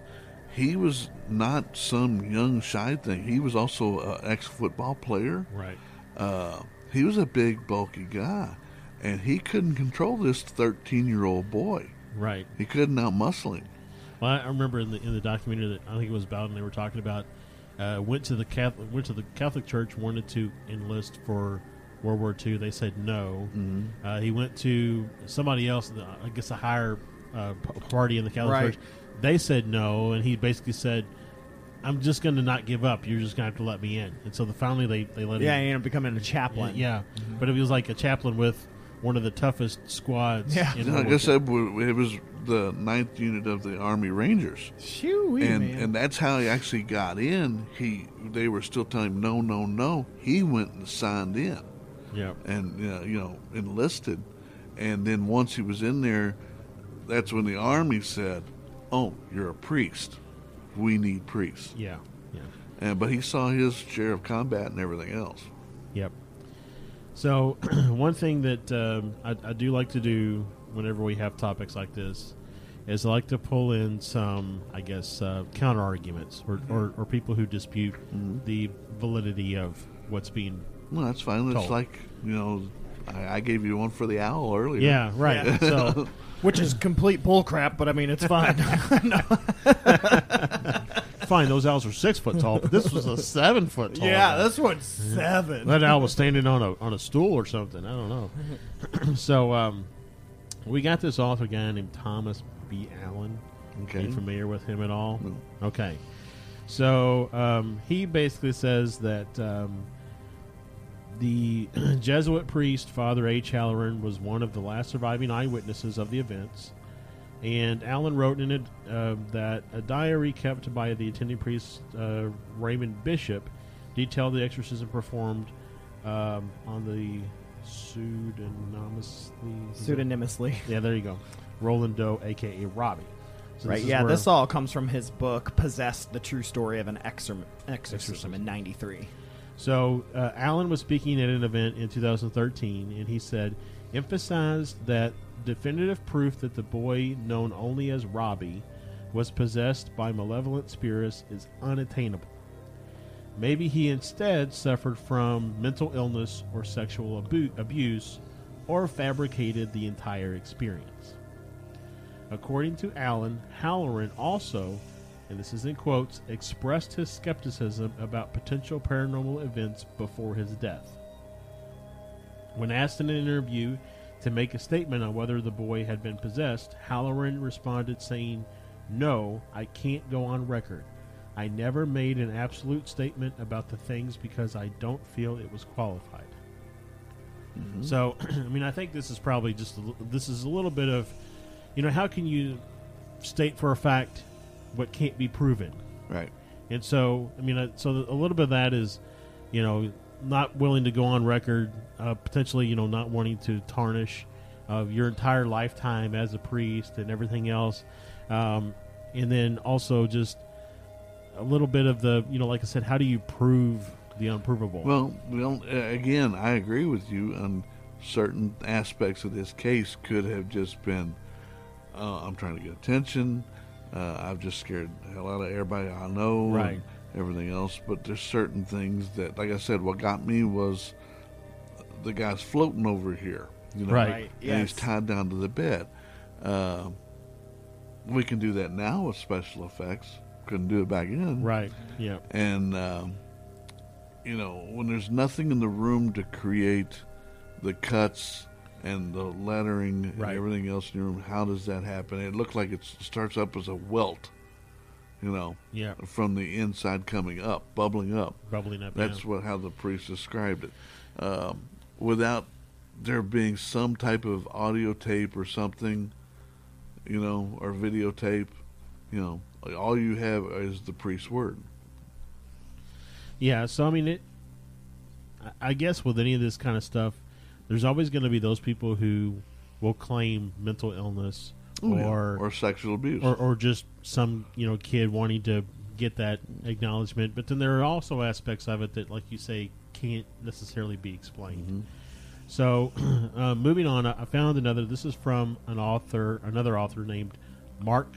He was not some young shy thing. He was also an ex-football player. Right. Uh, he was a big, bulky guy, and he couldn't control this thirteen-year-old boy. Right. He couldn't outmuscle him. Well, I remember in the in the documentary that I think it was Bowdern they were talking about uh, went to the Catholic went to the Catholic Church wanted to enlist for World War II. They said no. Uh, he went to somebody else, I guess a higher uh, party in the Catholic Right. Church. They said no, and he basically said, "I'm just going to not give up. You're just going to have to let me in." And so the finally they they let Yeah, him. he ended up becoming a chaplain. yeah. But it was like a chaplain with one of the toughest squads. Yeah. in Like I War said, it was the ninth unit of the Army Rangers. Shoo, and man. and that's how he actually got in. He they were still telling him no, no, no. He went and signed in Yeah. and uh, you know enlisted, and then once he was in there, that's when the army said, "Oh, you're a priest. We need priests." Yeah. Yeah. And but he saw his share of combat and everything else. Yep. So, one thing that um, I, I do like to do whenever we have topics like this is I like to pull in some, I guess, uh, counter arguments or, or, or people who dispute the validity of what's being. Well, that's fine. It's like you know, I, I gave you one for the owl earlier. Yeah, right. Yeah. So, Which is complete bullcrap, but I mean, it's fine. fine, those owls are six foot tall, but this was a seven foot tall. yeah, guy. this one's seven. That owl was standing on a on a stool or something. I don't know. so um, we got this author guy named Thomas B. Allen. Are Okay. you familiar with him at all? No. Okay. So um, he basically says that um, the Jesuit priest Father H. Halloran was one of the last surviving eyewitnesses of the events. And Allen wrote in it uh, that a diary kept by the attending priest uh, Raymond Bishop detailed the exorcism performed um, on the pseudonymously. Pseudonymously. Yeah, there you go. Roland Doe, aka Robbie. So Right, yeah, this all comes from his book, Possessed the True Story of an Exorcism Exorcism. in 93. So uh, Allen was speaking at an event in 2013, and he said, emphasized that definitive proof that the boy known only as Robbie was possessed by malevolent spirits is unattainable. Maybe he instead suffered from mental illness or sexual abu- abuse, or fabricated the entire experience. According to Allen, Halloran also, and this is in quotes, expressed his skepticism about potential paranormal events before his death. When asked in an interview to make a statement on whether the boy had been possessed, Halloran responded saying, No, I can't go on record. I never made an absolute statement about the things because I don't feel it was qualified. Mm-hmm. So, I mean, I think this is probably just a, this is a little bit of, you know, how can you state for a fact what can't be proven? Right. And so, I mean, uh, so a little bit of that is, you know, not willing to go on record, uh, potentially, you know, not wanting to tarnish uh, your entire lifetime as a priest and everything else. Um, and then also just a little bit of the, you know, like I said, how do you prove the unprovable? Well, well, uh, again, I agree with you on certain aspects of this case. Could have just been, uh, I'm trying to get attention. Uh, I've just scared the hell out of everybody I know, and Right. Everything else, but there's certain things that, like I said, what got me was the guy's floating over here, you know, Right. Right, and he's tied down to the bed. Uh, we can do that now with special effects. Couldn't do it back then, right. Yeah. and um, you know when there's nothing in the room to create the cuts and the lettering Right. and everything else in your room how does that happen it looked like it starts up as a welt you know Yeah. from the inside coming up bubbling up Bubbling up. that's yeah. what how the priest described it um, without there being some type of audio tape or something you know or videotape you know all you have is the priest's word Yeah, so I mean, it. I guess with any of this kind of stuff, there's always going to be those people who will claim mental illness Oh, yeah. or, or sexual abuse. or or just some you know kid wanting to get that acknowledgement. But then there are also aspects of it that, like you say, can't necessarily be explained. Mm-hmm. So, uh, moving on, I I found another. This is from an author, another author named Mark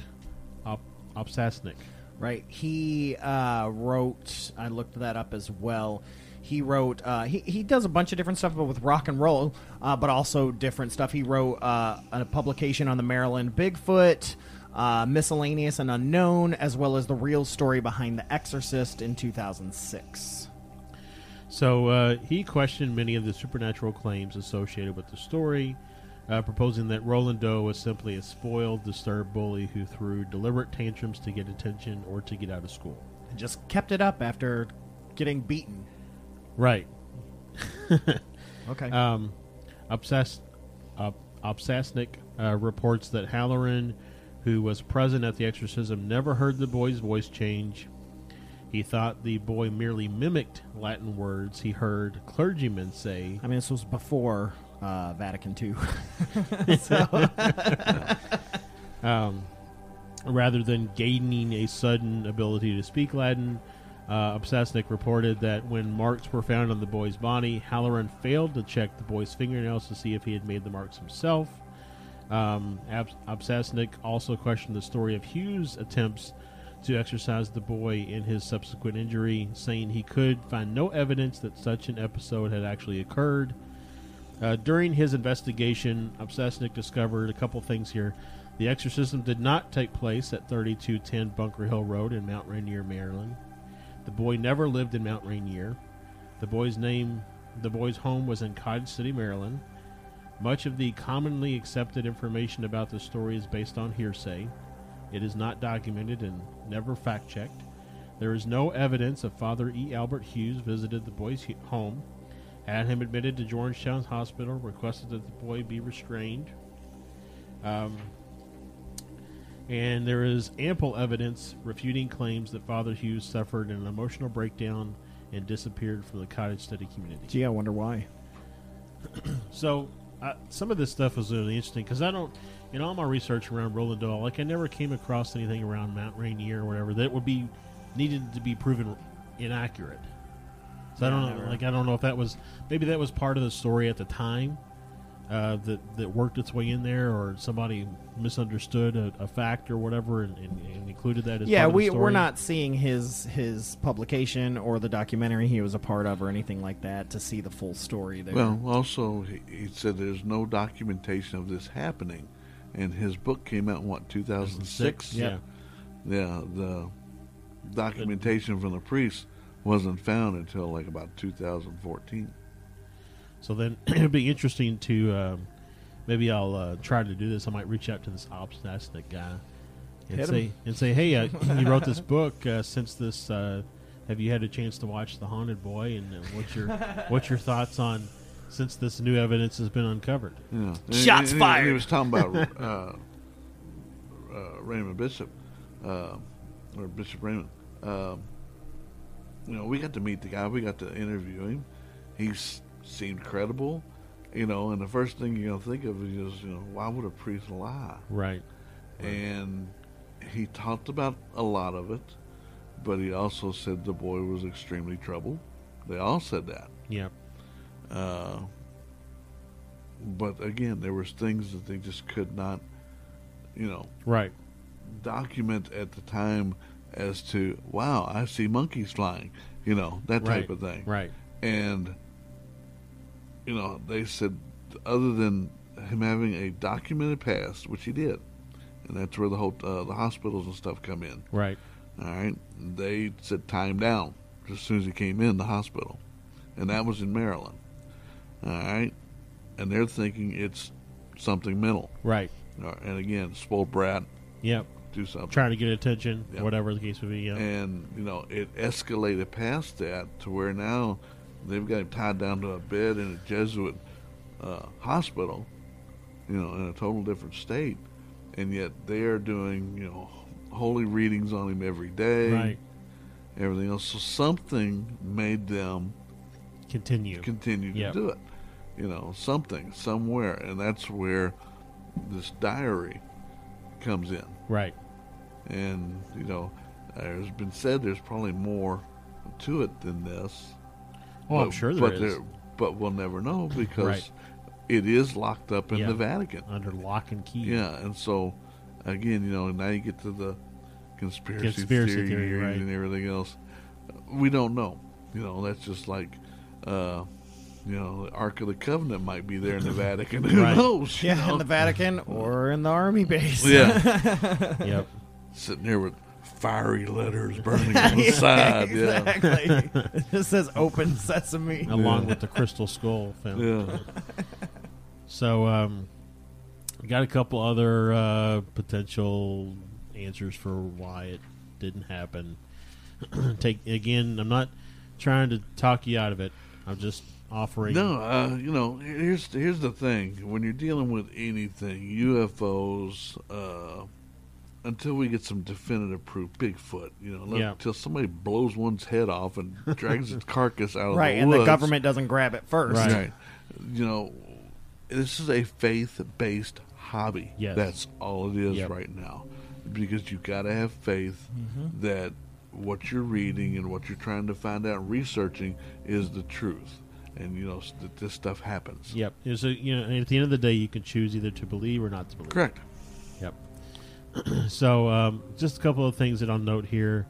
Op- Opsasnik. Right. He uh, wrote. I looked that up as well. He wrote. Uh, he he does a bunch of different stuff, but with rock and roll, uh, but also different stuff. He wrote uh, a publication on the Maryland Bigfoot, uh, miscellaneous and unknown, as well as the real story behind The Exorcist in 2006. So uh, he questioned many of the supernatural claims associated with the story, uh, proposing that Roland Doe was simply a spoiled, disturbed bully who threw deliberate tantrums to get attention or to get out of school. And just kept it up after getting beaten. Right. Okay. Um, Obsess- uh, Opsasnik uh, reports that Halloran, who was present at the exorcism, never heard the boy's voice change. He thought the boy merely mimicked Latin words he heard clergymen say I mean, this was before uh, Vatican II. so, Um, rather than gaining a sudden ability to speak Latin, uh, reported that when marks were found on the boy's body, Halloran failed to check the boy's fingernails to see if he had made the marks himself. Um, also questioned the story of Hughes' attempts to exorcise the boy in his subsequent injury, saying he could find no evidence that such an episode had actually occurred. Uh, during his investigation, Opsasnik discovered a couple things here. The exorcism did not take place at 3210 Bunker Hill Road in Mount Rainier, Maryland. The boy never lived in Mount Rainier. The boy's name, the boy's home was in Cottage City, Maryland. Much of the commonly accepted information about the story is based on hearsay. It is not documented and never fact checked. There is no evidence of Father E. Albert Hughes visited the boy's home, had him admitted to Georgetown Hospital, requested that the boy be restrained. Um, and there is ample evidence refuting claims that Father Hughes suffered an emotional breakdown and disappeared from the Cottage City community. Gee, I wonder why. So, uh, some of this stuff was really interesting because I don't, in all my research around Roland Dahl, like I never came across anything around Mount Rainier or whatever that would be needed to be proven inaccurate. So I don't know, never. like I don't know if that was maybe that was part of the story at the time uh, that that worked its way in there, or somebody misunderstood a, a fact or whatever and, and, and included that as yeah, part of the we we're not seeing his his publication or the documentary he was a part of or anything like that to see the full story there. Well, also he, he said there's no documentation of this happening, and his book came out in what 2006. Yeah. Yeah, the documentation from the priest wasn't found until like about 2014. So then it'd be interesting to um, maybe I'll uh, try to do this. I might reach out to this obstinate guy and Hit say him. and say, hey, uh, you wrote this book uh, since this. Uh, have you had a chance to watch The Haunted Boy? And uh, what's your what's your thoughts on since this new evidence has been uncovered? Yeah, And- Shots and he- fired. He was talking about uh, uh, Raymond Bishop, uh, or Bishop Raymond. Um, you know, we got to meet the guy. We got to interview him. He s- seemed credible. You know, and the first thing you're gonna think of is, you know, why would a priest lie? Right. And he talked about a lot of it, but he also said the boy was extremely troubled. They all said that. Yeah. Uh, but again, there was things that they just could not, you know, Right. document at the time as to wow, I see monkeys flying, you know, that type Right. of thing. Right. And you know, they said other than him having a documented past, which he did, and that's where the whole uh, the hospitals and stuff come in. Right. All right, they said time down as soon as he came in the hospital, and that was in Maryland. All right, and they're thinking it's something mental. Right. Uh, And again, spoiled brat, Yep. do something. Trying to get attention, Yeah. whatever the case would be. Yeah. And you know, it escalated past that to where now they've got him tied down to a bed in a Jesuit uh, hospital. You know, in a total different state, and yet they are doing you know holy readings on him every day. right. everything else. So something made them Continue. continue to Yep. do it. You know, something somewhere, and that's where this diary comes in. right. And you know, there's been said there's probably more to it than this. Oh, I'm sure there but is. there- but we'll never know because Right. it is locked up in Yeah. the Vatican. Under lock and key. Yeah, and so again, you know, now you get to the conspiracy, Conspiracy theory, theory, right. and everything else. We don't know. You know, that's just like, uh, you know, the Ark of the Covenant might be there in the Vatican. Who Right. knows? yeah, know? in the Vatican or in the army base. yeah, Yep. sitting here with fiery letters burning on the side. Yeah, exactly. it just says "Open Sesame." Along with the crystal skull found. yeah. So, um, we got a couple other uh, potential answers for why it didn't happen. Take again. I'm not trying to talk you out of it. I'm just offering. No, uh, you know, here's here's the thing: when you're dealing with anything, UFOs, uh, until we get some definitive proof, Bigfoot, you know, Yeah. until somebody blows one's head off and drags its carcass out of the Right, the and the government doesn't grab it first. Right. right? You know, this is a faith-based hobby. Yes. That's all it is Yep. right now. Because you've got to have faith Mm-hmm. that what you're reading and what you're trying to find out, researching, is the truth. And, you know, that this stuff happens. Yep. A you know, and at the end of the day, you can choose either to believe or not to believe. Correct. So, um, just a couple of things that I'll note here.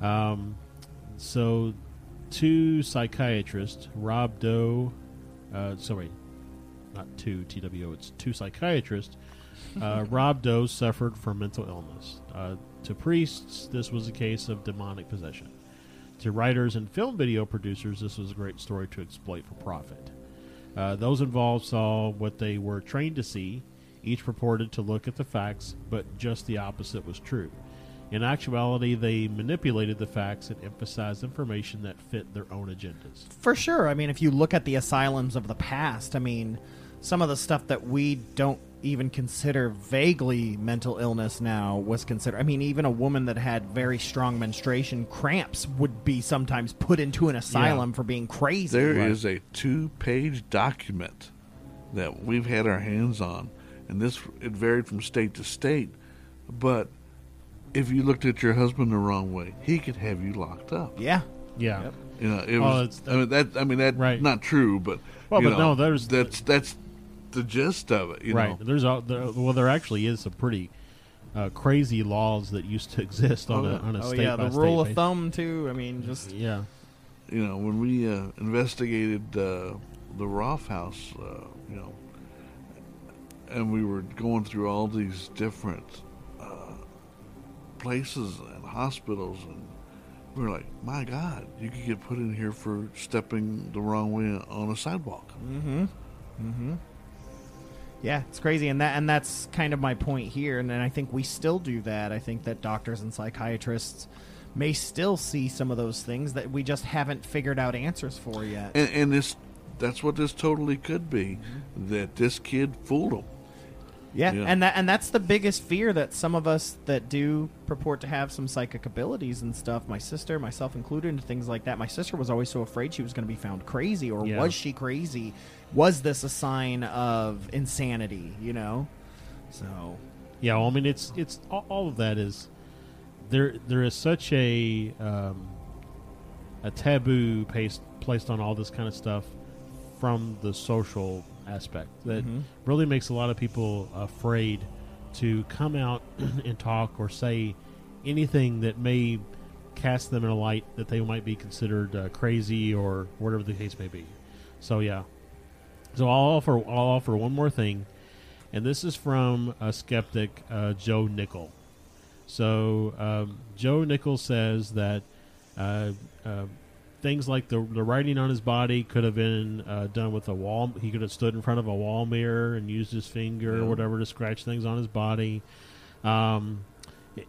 Um, so, two psychiatrists, Rob Doe, uh, sorry, not two TWO, it's two psychiatrists. Uh, Rob Doe suffered from mental illness. Uh, to priests, this was a case of demonic possession. To writers and film video producers, this was a great story to exploit for profit. Uh, those involved saw what they were trained to see. Each purported to look at the facts, but just the opposite was true. In actuality, they manipulated the facts and emphasized information that fit their own agendas. For sure. I mean, if you look at the asylums of the past, I mean, some of the stuff that we don't even consider vaguely mental illness now was considered. I mean, even a woman that had very strong menstruation cramps would be sometimes put into an asylum for being crazy. There is a two-page document that we've had our hands on, and this it varied from state to state. But if you looked at your husband the wrong way, he could have you locked up. Yeah. Yeah. Yep. You know, it Oh, was. it's- I mean that. I mean that. Right. Not true, but Well, but know, no, there's- that's that's the gist of it. You right. know, There's a, there, well, there actually is some pretty uh, crazy laws that used to exist on Oh, a on a Oh state yeah, by the rule of state thumb too. I mean, just. Yeah. you know when we uh, investigated uh, the Roth House, uh, you know, and we were going through all these different uh, places and hospitals, and we were like, "My God, you could get put in here for stepping the wrong way on a sidewalk." Mm-hmm. Mm-hmm. Yeah, it's crazy, and that and that's kind of my point here. And, and I think we still do that. I think that doctors and psychiatrists may still see some of those things that we just haven't figured out answers for yet. And, and this, that's what this totally could be. That this kid fooled him. Yeah, yeah. and that and that's the biggest fear that some of us that do purport to have some psychic abilities and stuff. My sister, myself included, and things like that. My sister was always so afraid she was going to be found crazy, or Yeah. was she crazy? Was this a sign of insanity? You know, so Yeah, well, I mean, it's it's all, all of that is there. There is such a um, a taboo placed placed on all this kind of stuff from the social aspect that really makes a lot of people afraid to come out and talk or say anything that may cast them in a light that they might be considered uh, crazy or whatever the case may be. So yeah. So I'll offer I'll offer one more thing and this is from a skeptic, uh, Joe Nickell. So um, Joe Nickell says that uh, uh, things like the the writing on his body could have been uh, done with a wall. He could have stood in front of a wall mirror and used his finger or whatever to scratch things on his body. Um,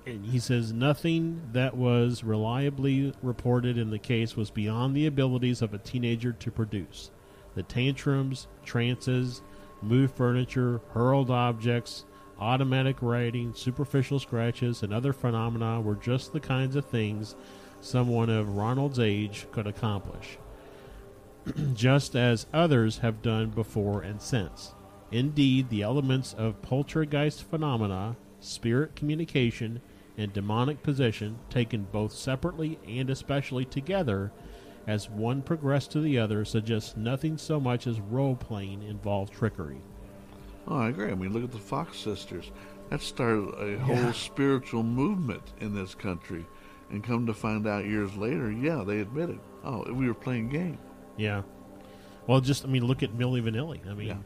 and he says nothing that was reliably reported in the case was beyond the abilities of a teenager to produce. The tantrums, trances, moved furniture, hurled objects, automatic writing, superficial scratches, and other phenomena were just the kinds of things someone of Ronald's age could accomplish, just as others have done before and since. Indeed, the elements of poltergeist phenomena, spirit communication, and demonic possession, taken both separately and especially together, as one progressed to the other, suggests nothing so much as role playing involved trickery. Oh, I agree. I mean, look at the Fox sisters. That started a whole spiritual movement in this country. And come to find out years later, yeah, they admitted, oh, we were playing game. Yeah. Well, just I mean, look at Milli Vanilli. I mean,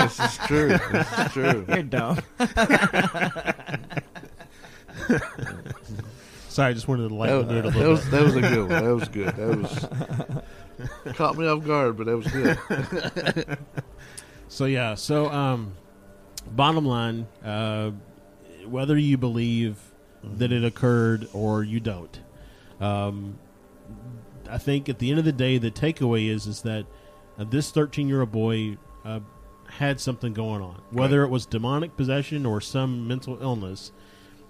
this is true. This is true. you're dumb. sorry, I just wanted to That, lighten the mood a that little was bit. that was a good one. That was good. That was caught me off guard, but that was good. So yeah, so um, bottom line, uh, whether you believe that it occurred or you don't, um, I think at the end of the day, the takeaway is is that uh, this 13 year old boy uh, had something going on, whether it was demonic possession or some mental illness.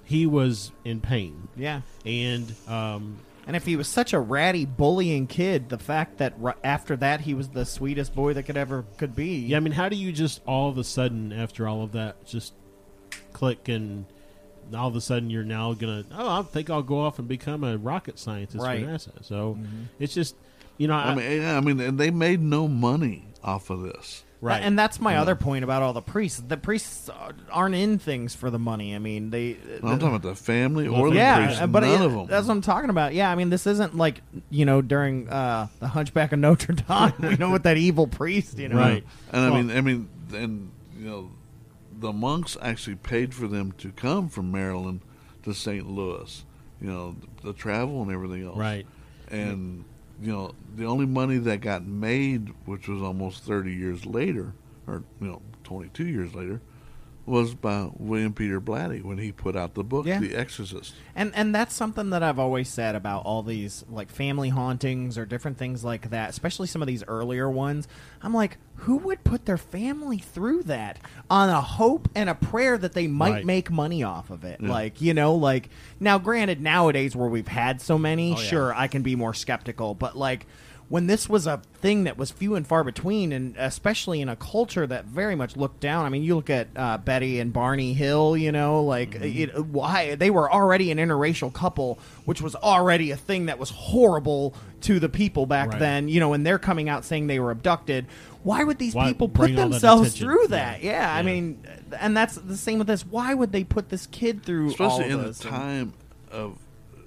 He was in pain, Yeah. and um, And if he was such a ratty, bullying kid, the fact that r- after that he was the sweetest boy that could ever could be. Yeah, I mean, how do you just all of a sudden, after all of that, just click and all of a sudden you're now gonna? Oh, I think I'll go off and become a rocket scientist Right. for NASA. So it's just, you know, I, I mean, yeah, I mean, and they made no money off of this. right, And that's my other point about all the priests. The priests aren't in things for the money. I mean, they. I'm talking about the family or the yeah, priests. but None it- of them. that's what I'm talking about. Yeah, I mean, this isn't like you know during uh, the Hunchback of Notre Dame. you know, with that evil priest. You know, Right. And I mean, I mean, and you know, the monks actually paid for them to come from Maryland to St. Louis. You know, the travel and everything else. right, And you know, the only money that got made, which was almost 30 years later, or you know, 22 years later, was by William Peter Blatty when he put out the book, Yeah. The Exorcist. And and that's something that I've always said about all these like family hauntings or different things like that, especially some of these earlier ones. I'm like, who would put their family through that on a hope and a prayer that they might Right. make money off of it? Like, you know, like now granted nowadays where we've had so many, Oh, yeah. sure, I can be more skeptical, but like when this was a thing that was few and far between, and especially in a culture that very much looked down. I mean, you look at uh, Betty and Barney Hill. You know, like Mm-hmm. it, why they were already an interracial couple, which was already a thing that was horrible to the people back Right. then. You know, and they're coming out saying they were abducted. Why would these Why people put all that themselves attention? through Yeah. that? Yeah, I mean, and that's the same with this. Why would they put this kid through all Especially of in the this? And- time of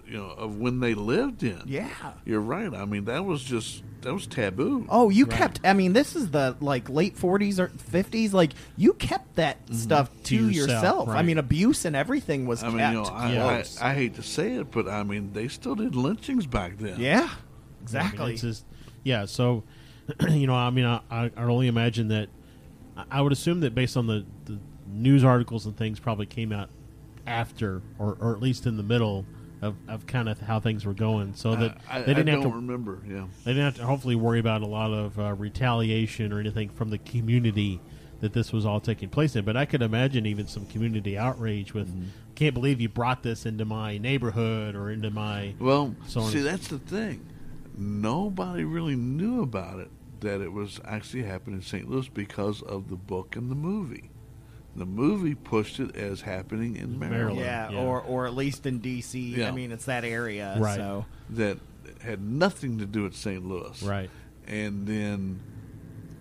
you know of when they lived in. Yeah. You're right. I mean, that was just that was taboo. Oh, you Right. kept. I mean, this is the like late forties or fifties. Like you kept that mm-hmm. stuff to, To yourself. yourself, I mean, abuse and everything was I kept mean, you know, I, I. I hate to say it, but I mean, they still did lynchings back then. yeah, I mean, exactly. just, yeah, so you know, I mean, I, I I only imagine that. I- I would assume that based on the, the news articles and things, probably came out after, or, or at least in the middle of, of kind of how things were going, so that I, they didn't I have to remember. Yeah. they didn't have to hopefully worry about a lot of uh, retaliation or anything from the community that this was all taking place in. But I could imagine even some community outrage with, Mm-hmm. can't believe you brought this into my neighborhood or into my. Well, So see, that's the thing. Nobody really knew about it that it was actually happening in St. Louis because of the book and the movie. The movie pushed it as happening in Maryland. Maryland. yeah, yeah. or or at least in D.C. I mean, it's that area. Right. So That had nothing to do with St. Louis. Right. And then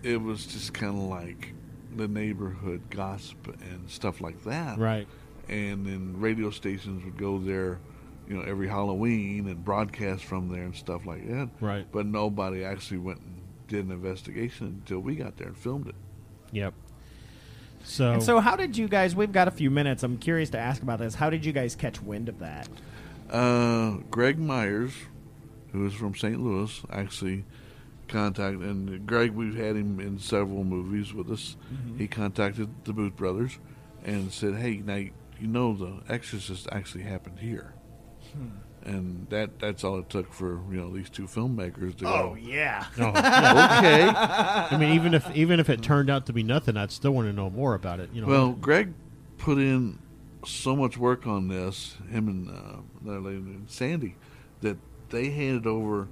it was just kind of like the neighborhood gossip and stuff like that. Right. and then radio stations would go there, you know, every Halloween and broadcast from there and stuff like that. Right. But nobody actually went and did an investigation until we got there and filmed it. Yep. So, and so, how did you guys? We've got a few minutes. I'm curious to ask about this. How did you guys catch wind of that? Uh, Greg Myers, who is from St. Louis, actually contacted, and Greg, we've had him in several movies with us. He contacted the Booth Brothers and said, "Hey, now you know the Exorcist actually happened here." And that that's all it took for you know these two filmmakers to Oh go. yeah, no, yeah. Okay. I mean, even if even if it turned out to be nothing, I'd still want to know more about it. You know. Well, Greg put in so much work on this, him and uh, that lady named Sandy, that they handed over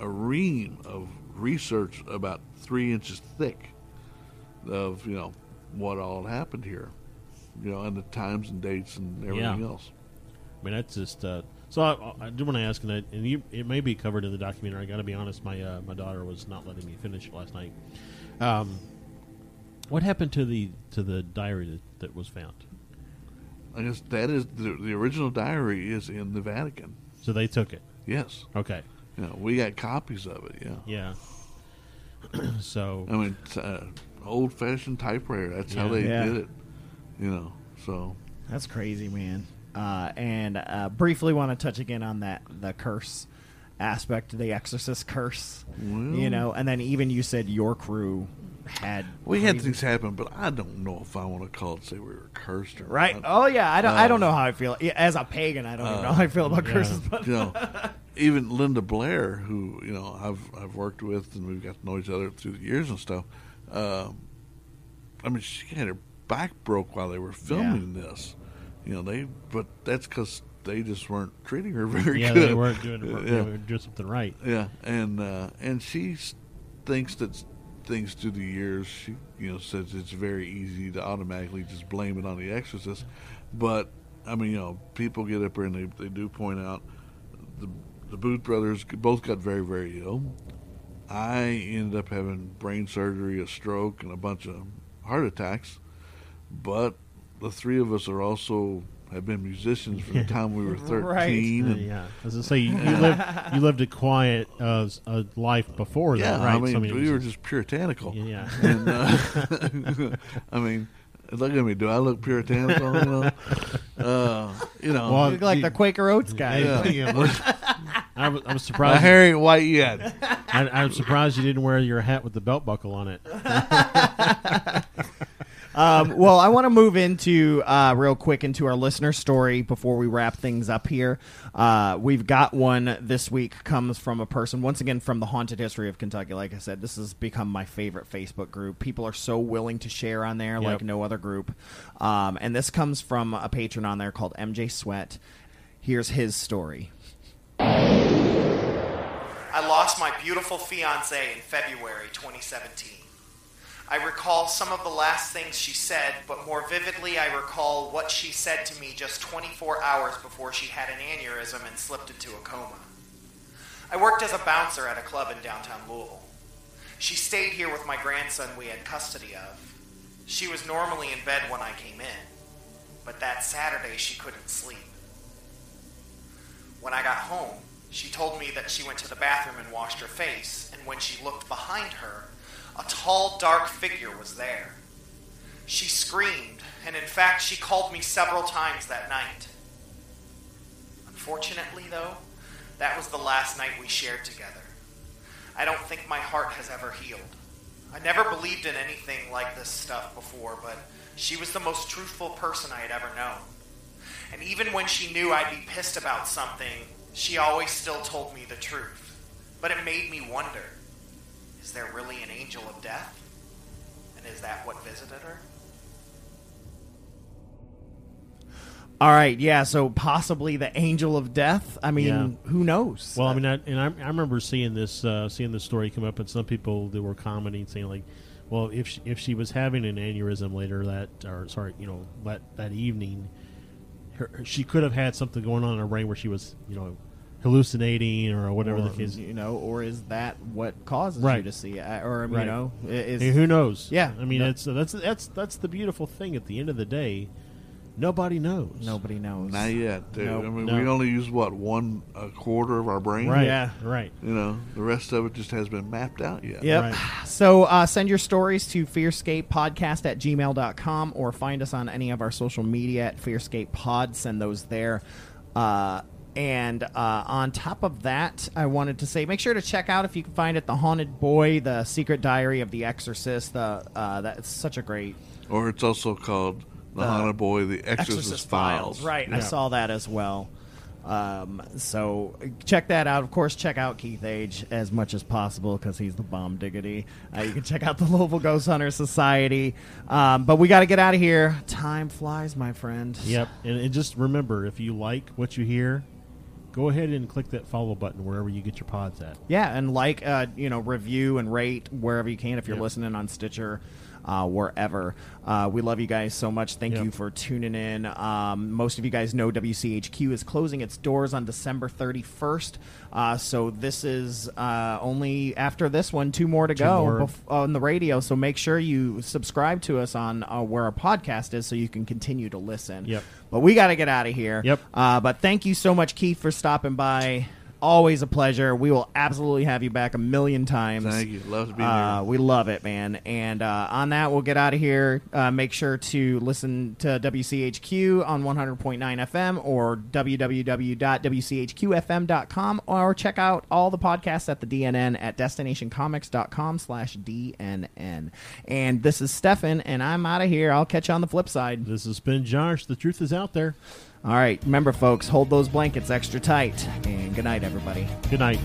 a ream of research about three inches thick of you know what all happened here, you know, and the times and dates and everything Yeah. else. I mean, that's just. Uh, so I, I do want to ask, and, and you, it may be covered in the documentary. I got to be honest, my uh, my daughter was not letting me finish it last night. Um, what happened to the to the diary that, that was found? I guess that is the, the original diary is in the Vatican. So they took it. Yes, Okay. you know, we got copies of it. Yeah, Yeah. so I mean, it's, uh, old-fashioned typewriter. That's how they Yeah. did it. You know, so that's crazy, man. Uh, and uh, briefly want to touch again on that the curse aspect, the Exorcist curse. Well- you know, and then even you said your crew had we had things happen, but I don't know if I want to call it say we were cursed or Right. not. Oh yeah. I don't. I don't Uh, know how I feel as a pagan. I don't even know how I feel about yeah. curses. But You know, even Linda Blair, who you know I've I've worked with and we've got to know each other through the years and stuff. Um, I mean, she had her back broke while they were filming this. You know, they but that's because they just weren't treating her very yeah, good. they weren't doing, they weren't doing something right. Yeah, and uh, and she thinks that things through the years, she you know says it's very easy to automatically just blame it on the Exorcist, but I mean you know people get up there and they they do point out the the Booth brothers both got very very ill. I ended up having brain surgery, a stroke, and a bunch of heart attacks, but the three of us are also have been musicians from the time we were Right. thirteen. Uh, and- yeah, as I say, you, you lived you lived a quiet uh, s- uh, life before Yeah, that, right? I mean, So, it we were just puritanical. yeah. And, uh, I mean, look at me. Do I look puritanical? You know, uh, you know. Well, You look like you- the Quaker Oats guy. Yeah. Yeah, we're- I was, I was my surprised. hair ain't white yet. I, I'm surprised you didn't wear your hat with the belt buckle on it. Um, well, I want to move into uh, real quick into our listener story before we wrap things up here. Uh, we've got one this week comes from a person once again from the haunted history of Kentucky. Like I said, this has become my favorite Facebook group. People are so willing to share on there like no other group. Um, and this comes from a patron on there called MJ Sweat. Here's his story. I lost my beautiful fiance in February 2017. I recall some of the last things she said, but more vividly, I recall what she said to me just 24 hours before she had an aneurysm and slipped into a coma. I worked as a bouncer at a club in downtown Louisville. She stayed here with my grandson we had custody of. She was normally in bed when I came in, but that Saturday she couldn't sleep. When I got home, she told me that she went to the bathroom and washed her face, and when she looked behind her, a tall, dark figure was there. She screamed, and in fact, she called me several times that night. Unfortunately, though, that was the last night we shared together. I don't think my heart has ever healed. I never believed in anything like this stuff before, but she was the most truthful person I had ever known. And even when she knew I'd be pissed about something, she always still told me the truth. But it made me wonder is there really an angel of death? And is that what visited her? All right, yeah, so possibly the angel of death. I mean, Yeah. who knows? Well, I mean, I, and I, I remember seeing this uh, seeing this story come up, and some people that were commenting saying like, "Well, if she, if she was having an aneurysm later that, or sorry, you know, that that evening, her, she could have had something going on in her brain where she was, you know, hallucinating or whatever the or, case. you know, or is that what causes Right. you to see it? Or you know, is Hey, who knows? Yeah. I mean, No. it's that's that's that's the beautiful thing. At the end of the day, nobody knows. nobody knows. Not yet. dude. Nope. I mean, No. we only use what one a quarter of our brain. Right. Yeah. Right. You know, the rest of it just has been mapped out yet. Yep. Right. So uh, send your stories to fearscapepodcast at gmail.com or find us on any of our social media at Fearscape Pod. Send those there. Uh, and uh, on top of that, I wanted to say make sure to check out if you can find it The Haunted Boy, The Secret Diary of the Exorcist. The, uh, that's such a great Or it's also called the Uh, Haunted Boy, the Exorcist, Files. Right, I saw that as well. Um, so check that out. Of course, check out Keith Age as much as possible because he's the bomb diggity. Uh, you can check out the Louisville Ghost Hunter Society. Um, but we got to get out of here. Time flies, my friend. Yep. And, and just remember, if you like what you hear, go ahead and click that follow button wherever you get your pods at. Yeah, and like, uh, you know, review and rate wherever you can if you're Yep. listening on Stitcher, uh, wherever. Uh, we love you guys so much. Thank Yep. you for tuning in. Um, most of you guys know WCHQ is closing its doors on December 31st. Uh, so this is uh, only after this one, two more to Two go more. bef- on the radio. So make sure you subscribe to us on uh, where our podcast is so you can continue to listen. Yep. But we got to get out of here. Yep. Uh, but thank you so much, Keith, for stopping by. Always a pleasure. We will absolutely have you back a million times. Thank you. Love to be Uh, here. we love it, man. And uh, on that, we'll get out of here. Uh, make sure to listen to WCHQ on 100.9 FM or www.wchqfm.com or check out all the podcasts at the DNN at destinationcomics.com slash DNN. And this is Stefan, and I'm out of here. I'll catch you on the flip side. This has been Josh. The truth is out there. All right. Remember, folks, hold those blankets extra tight. And good night, everybody. Good night.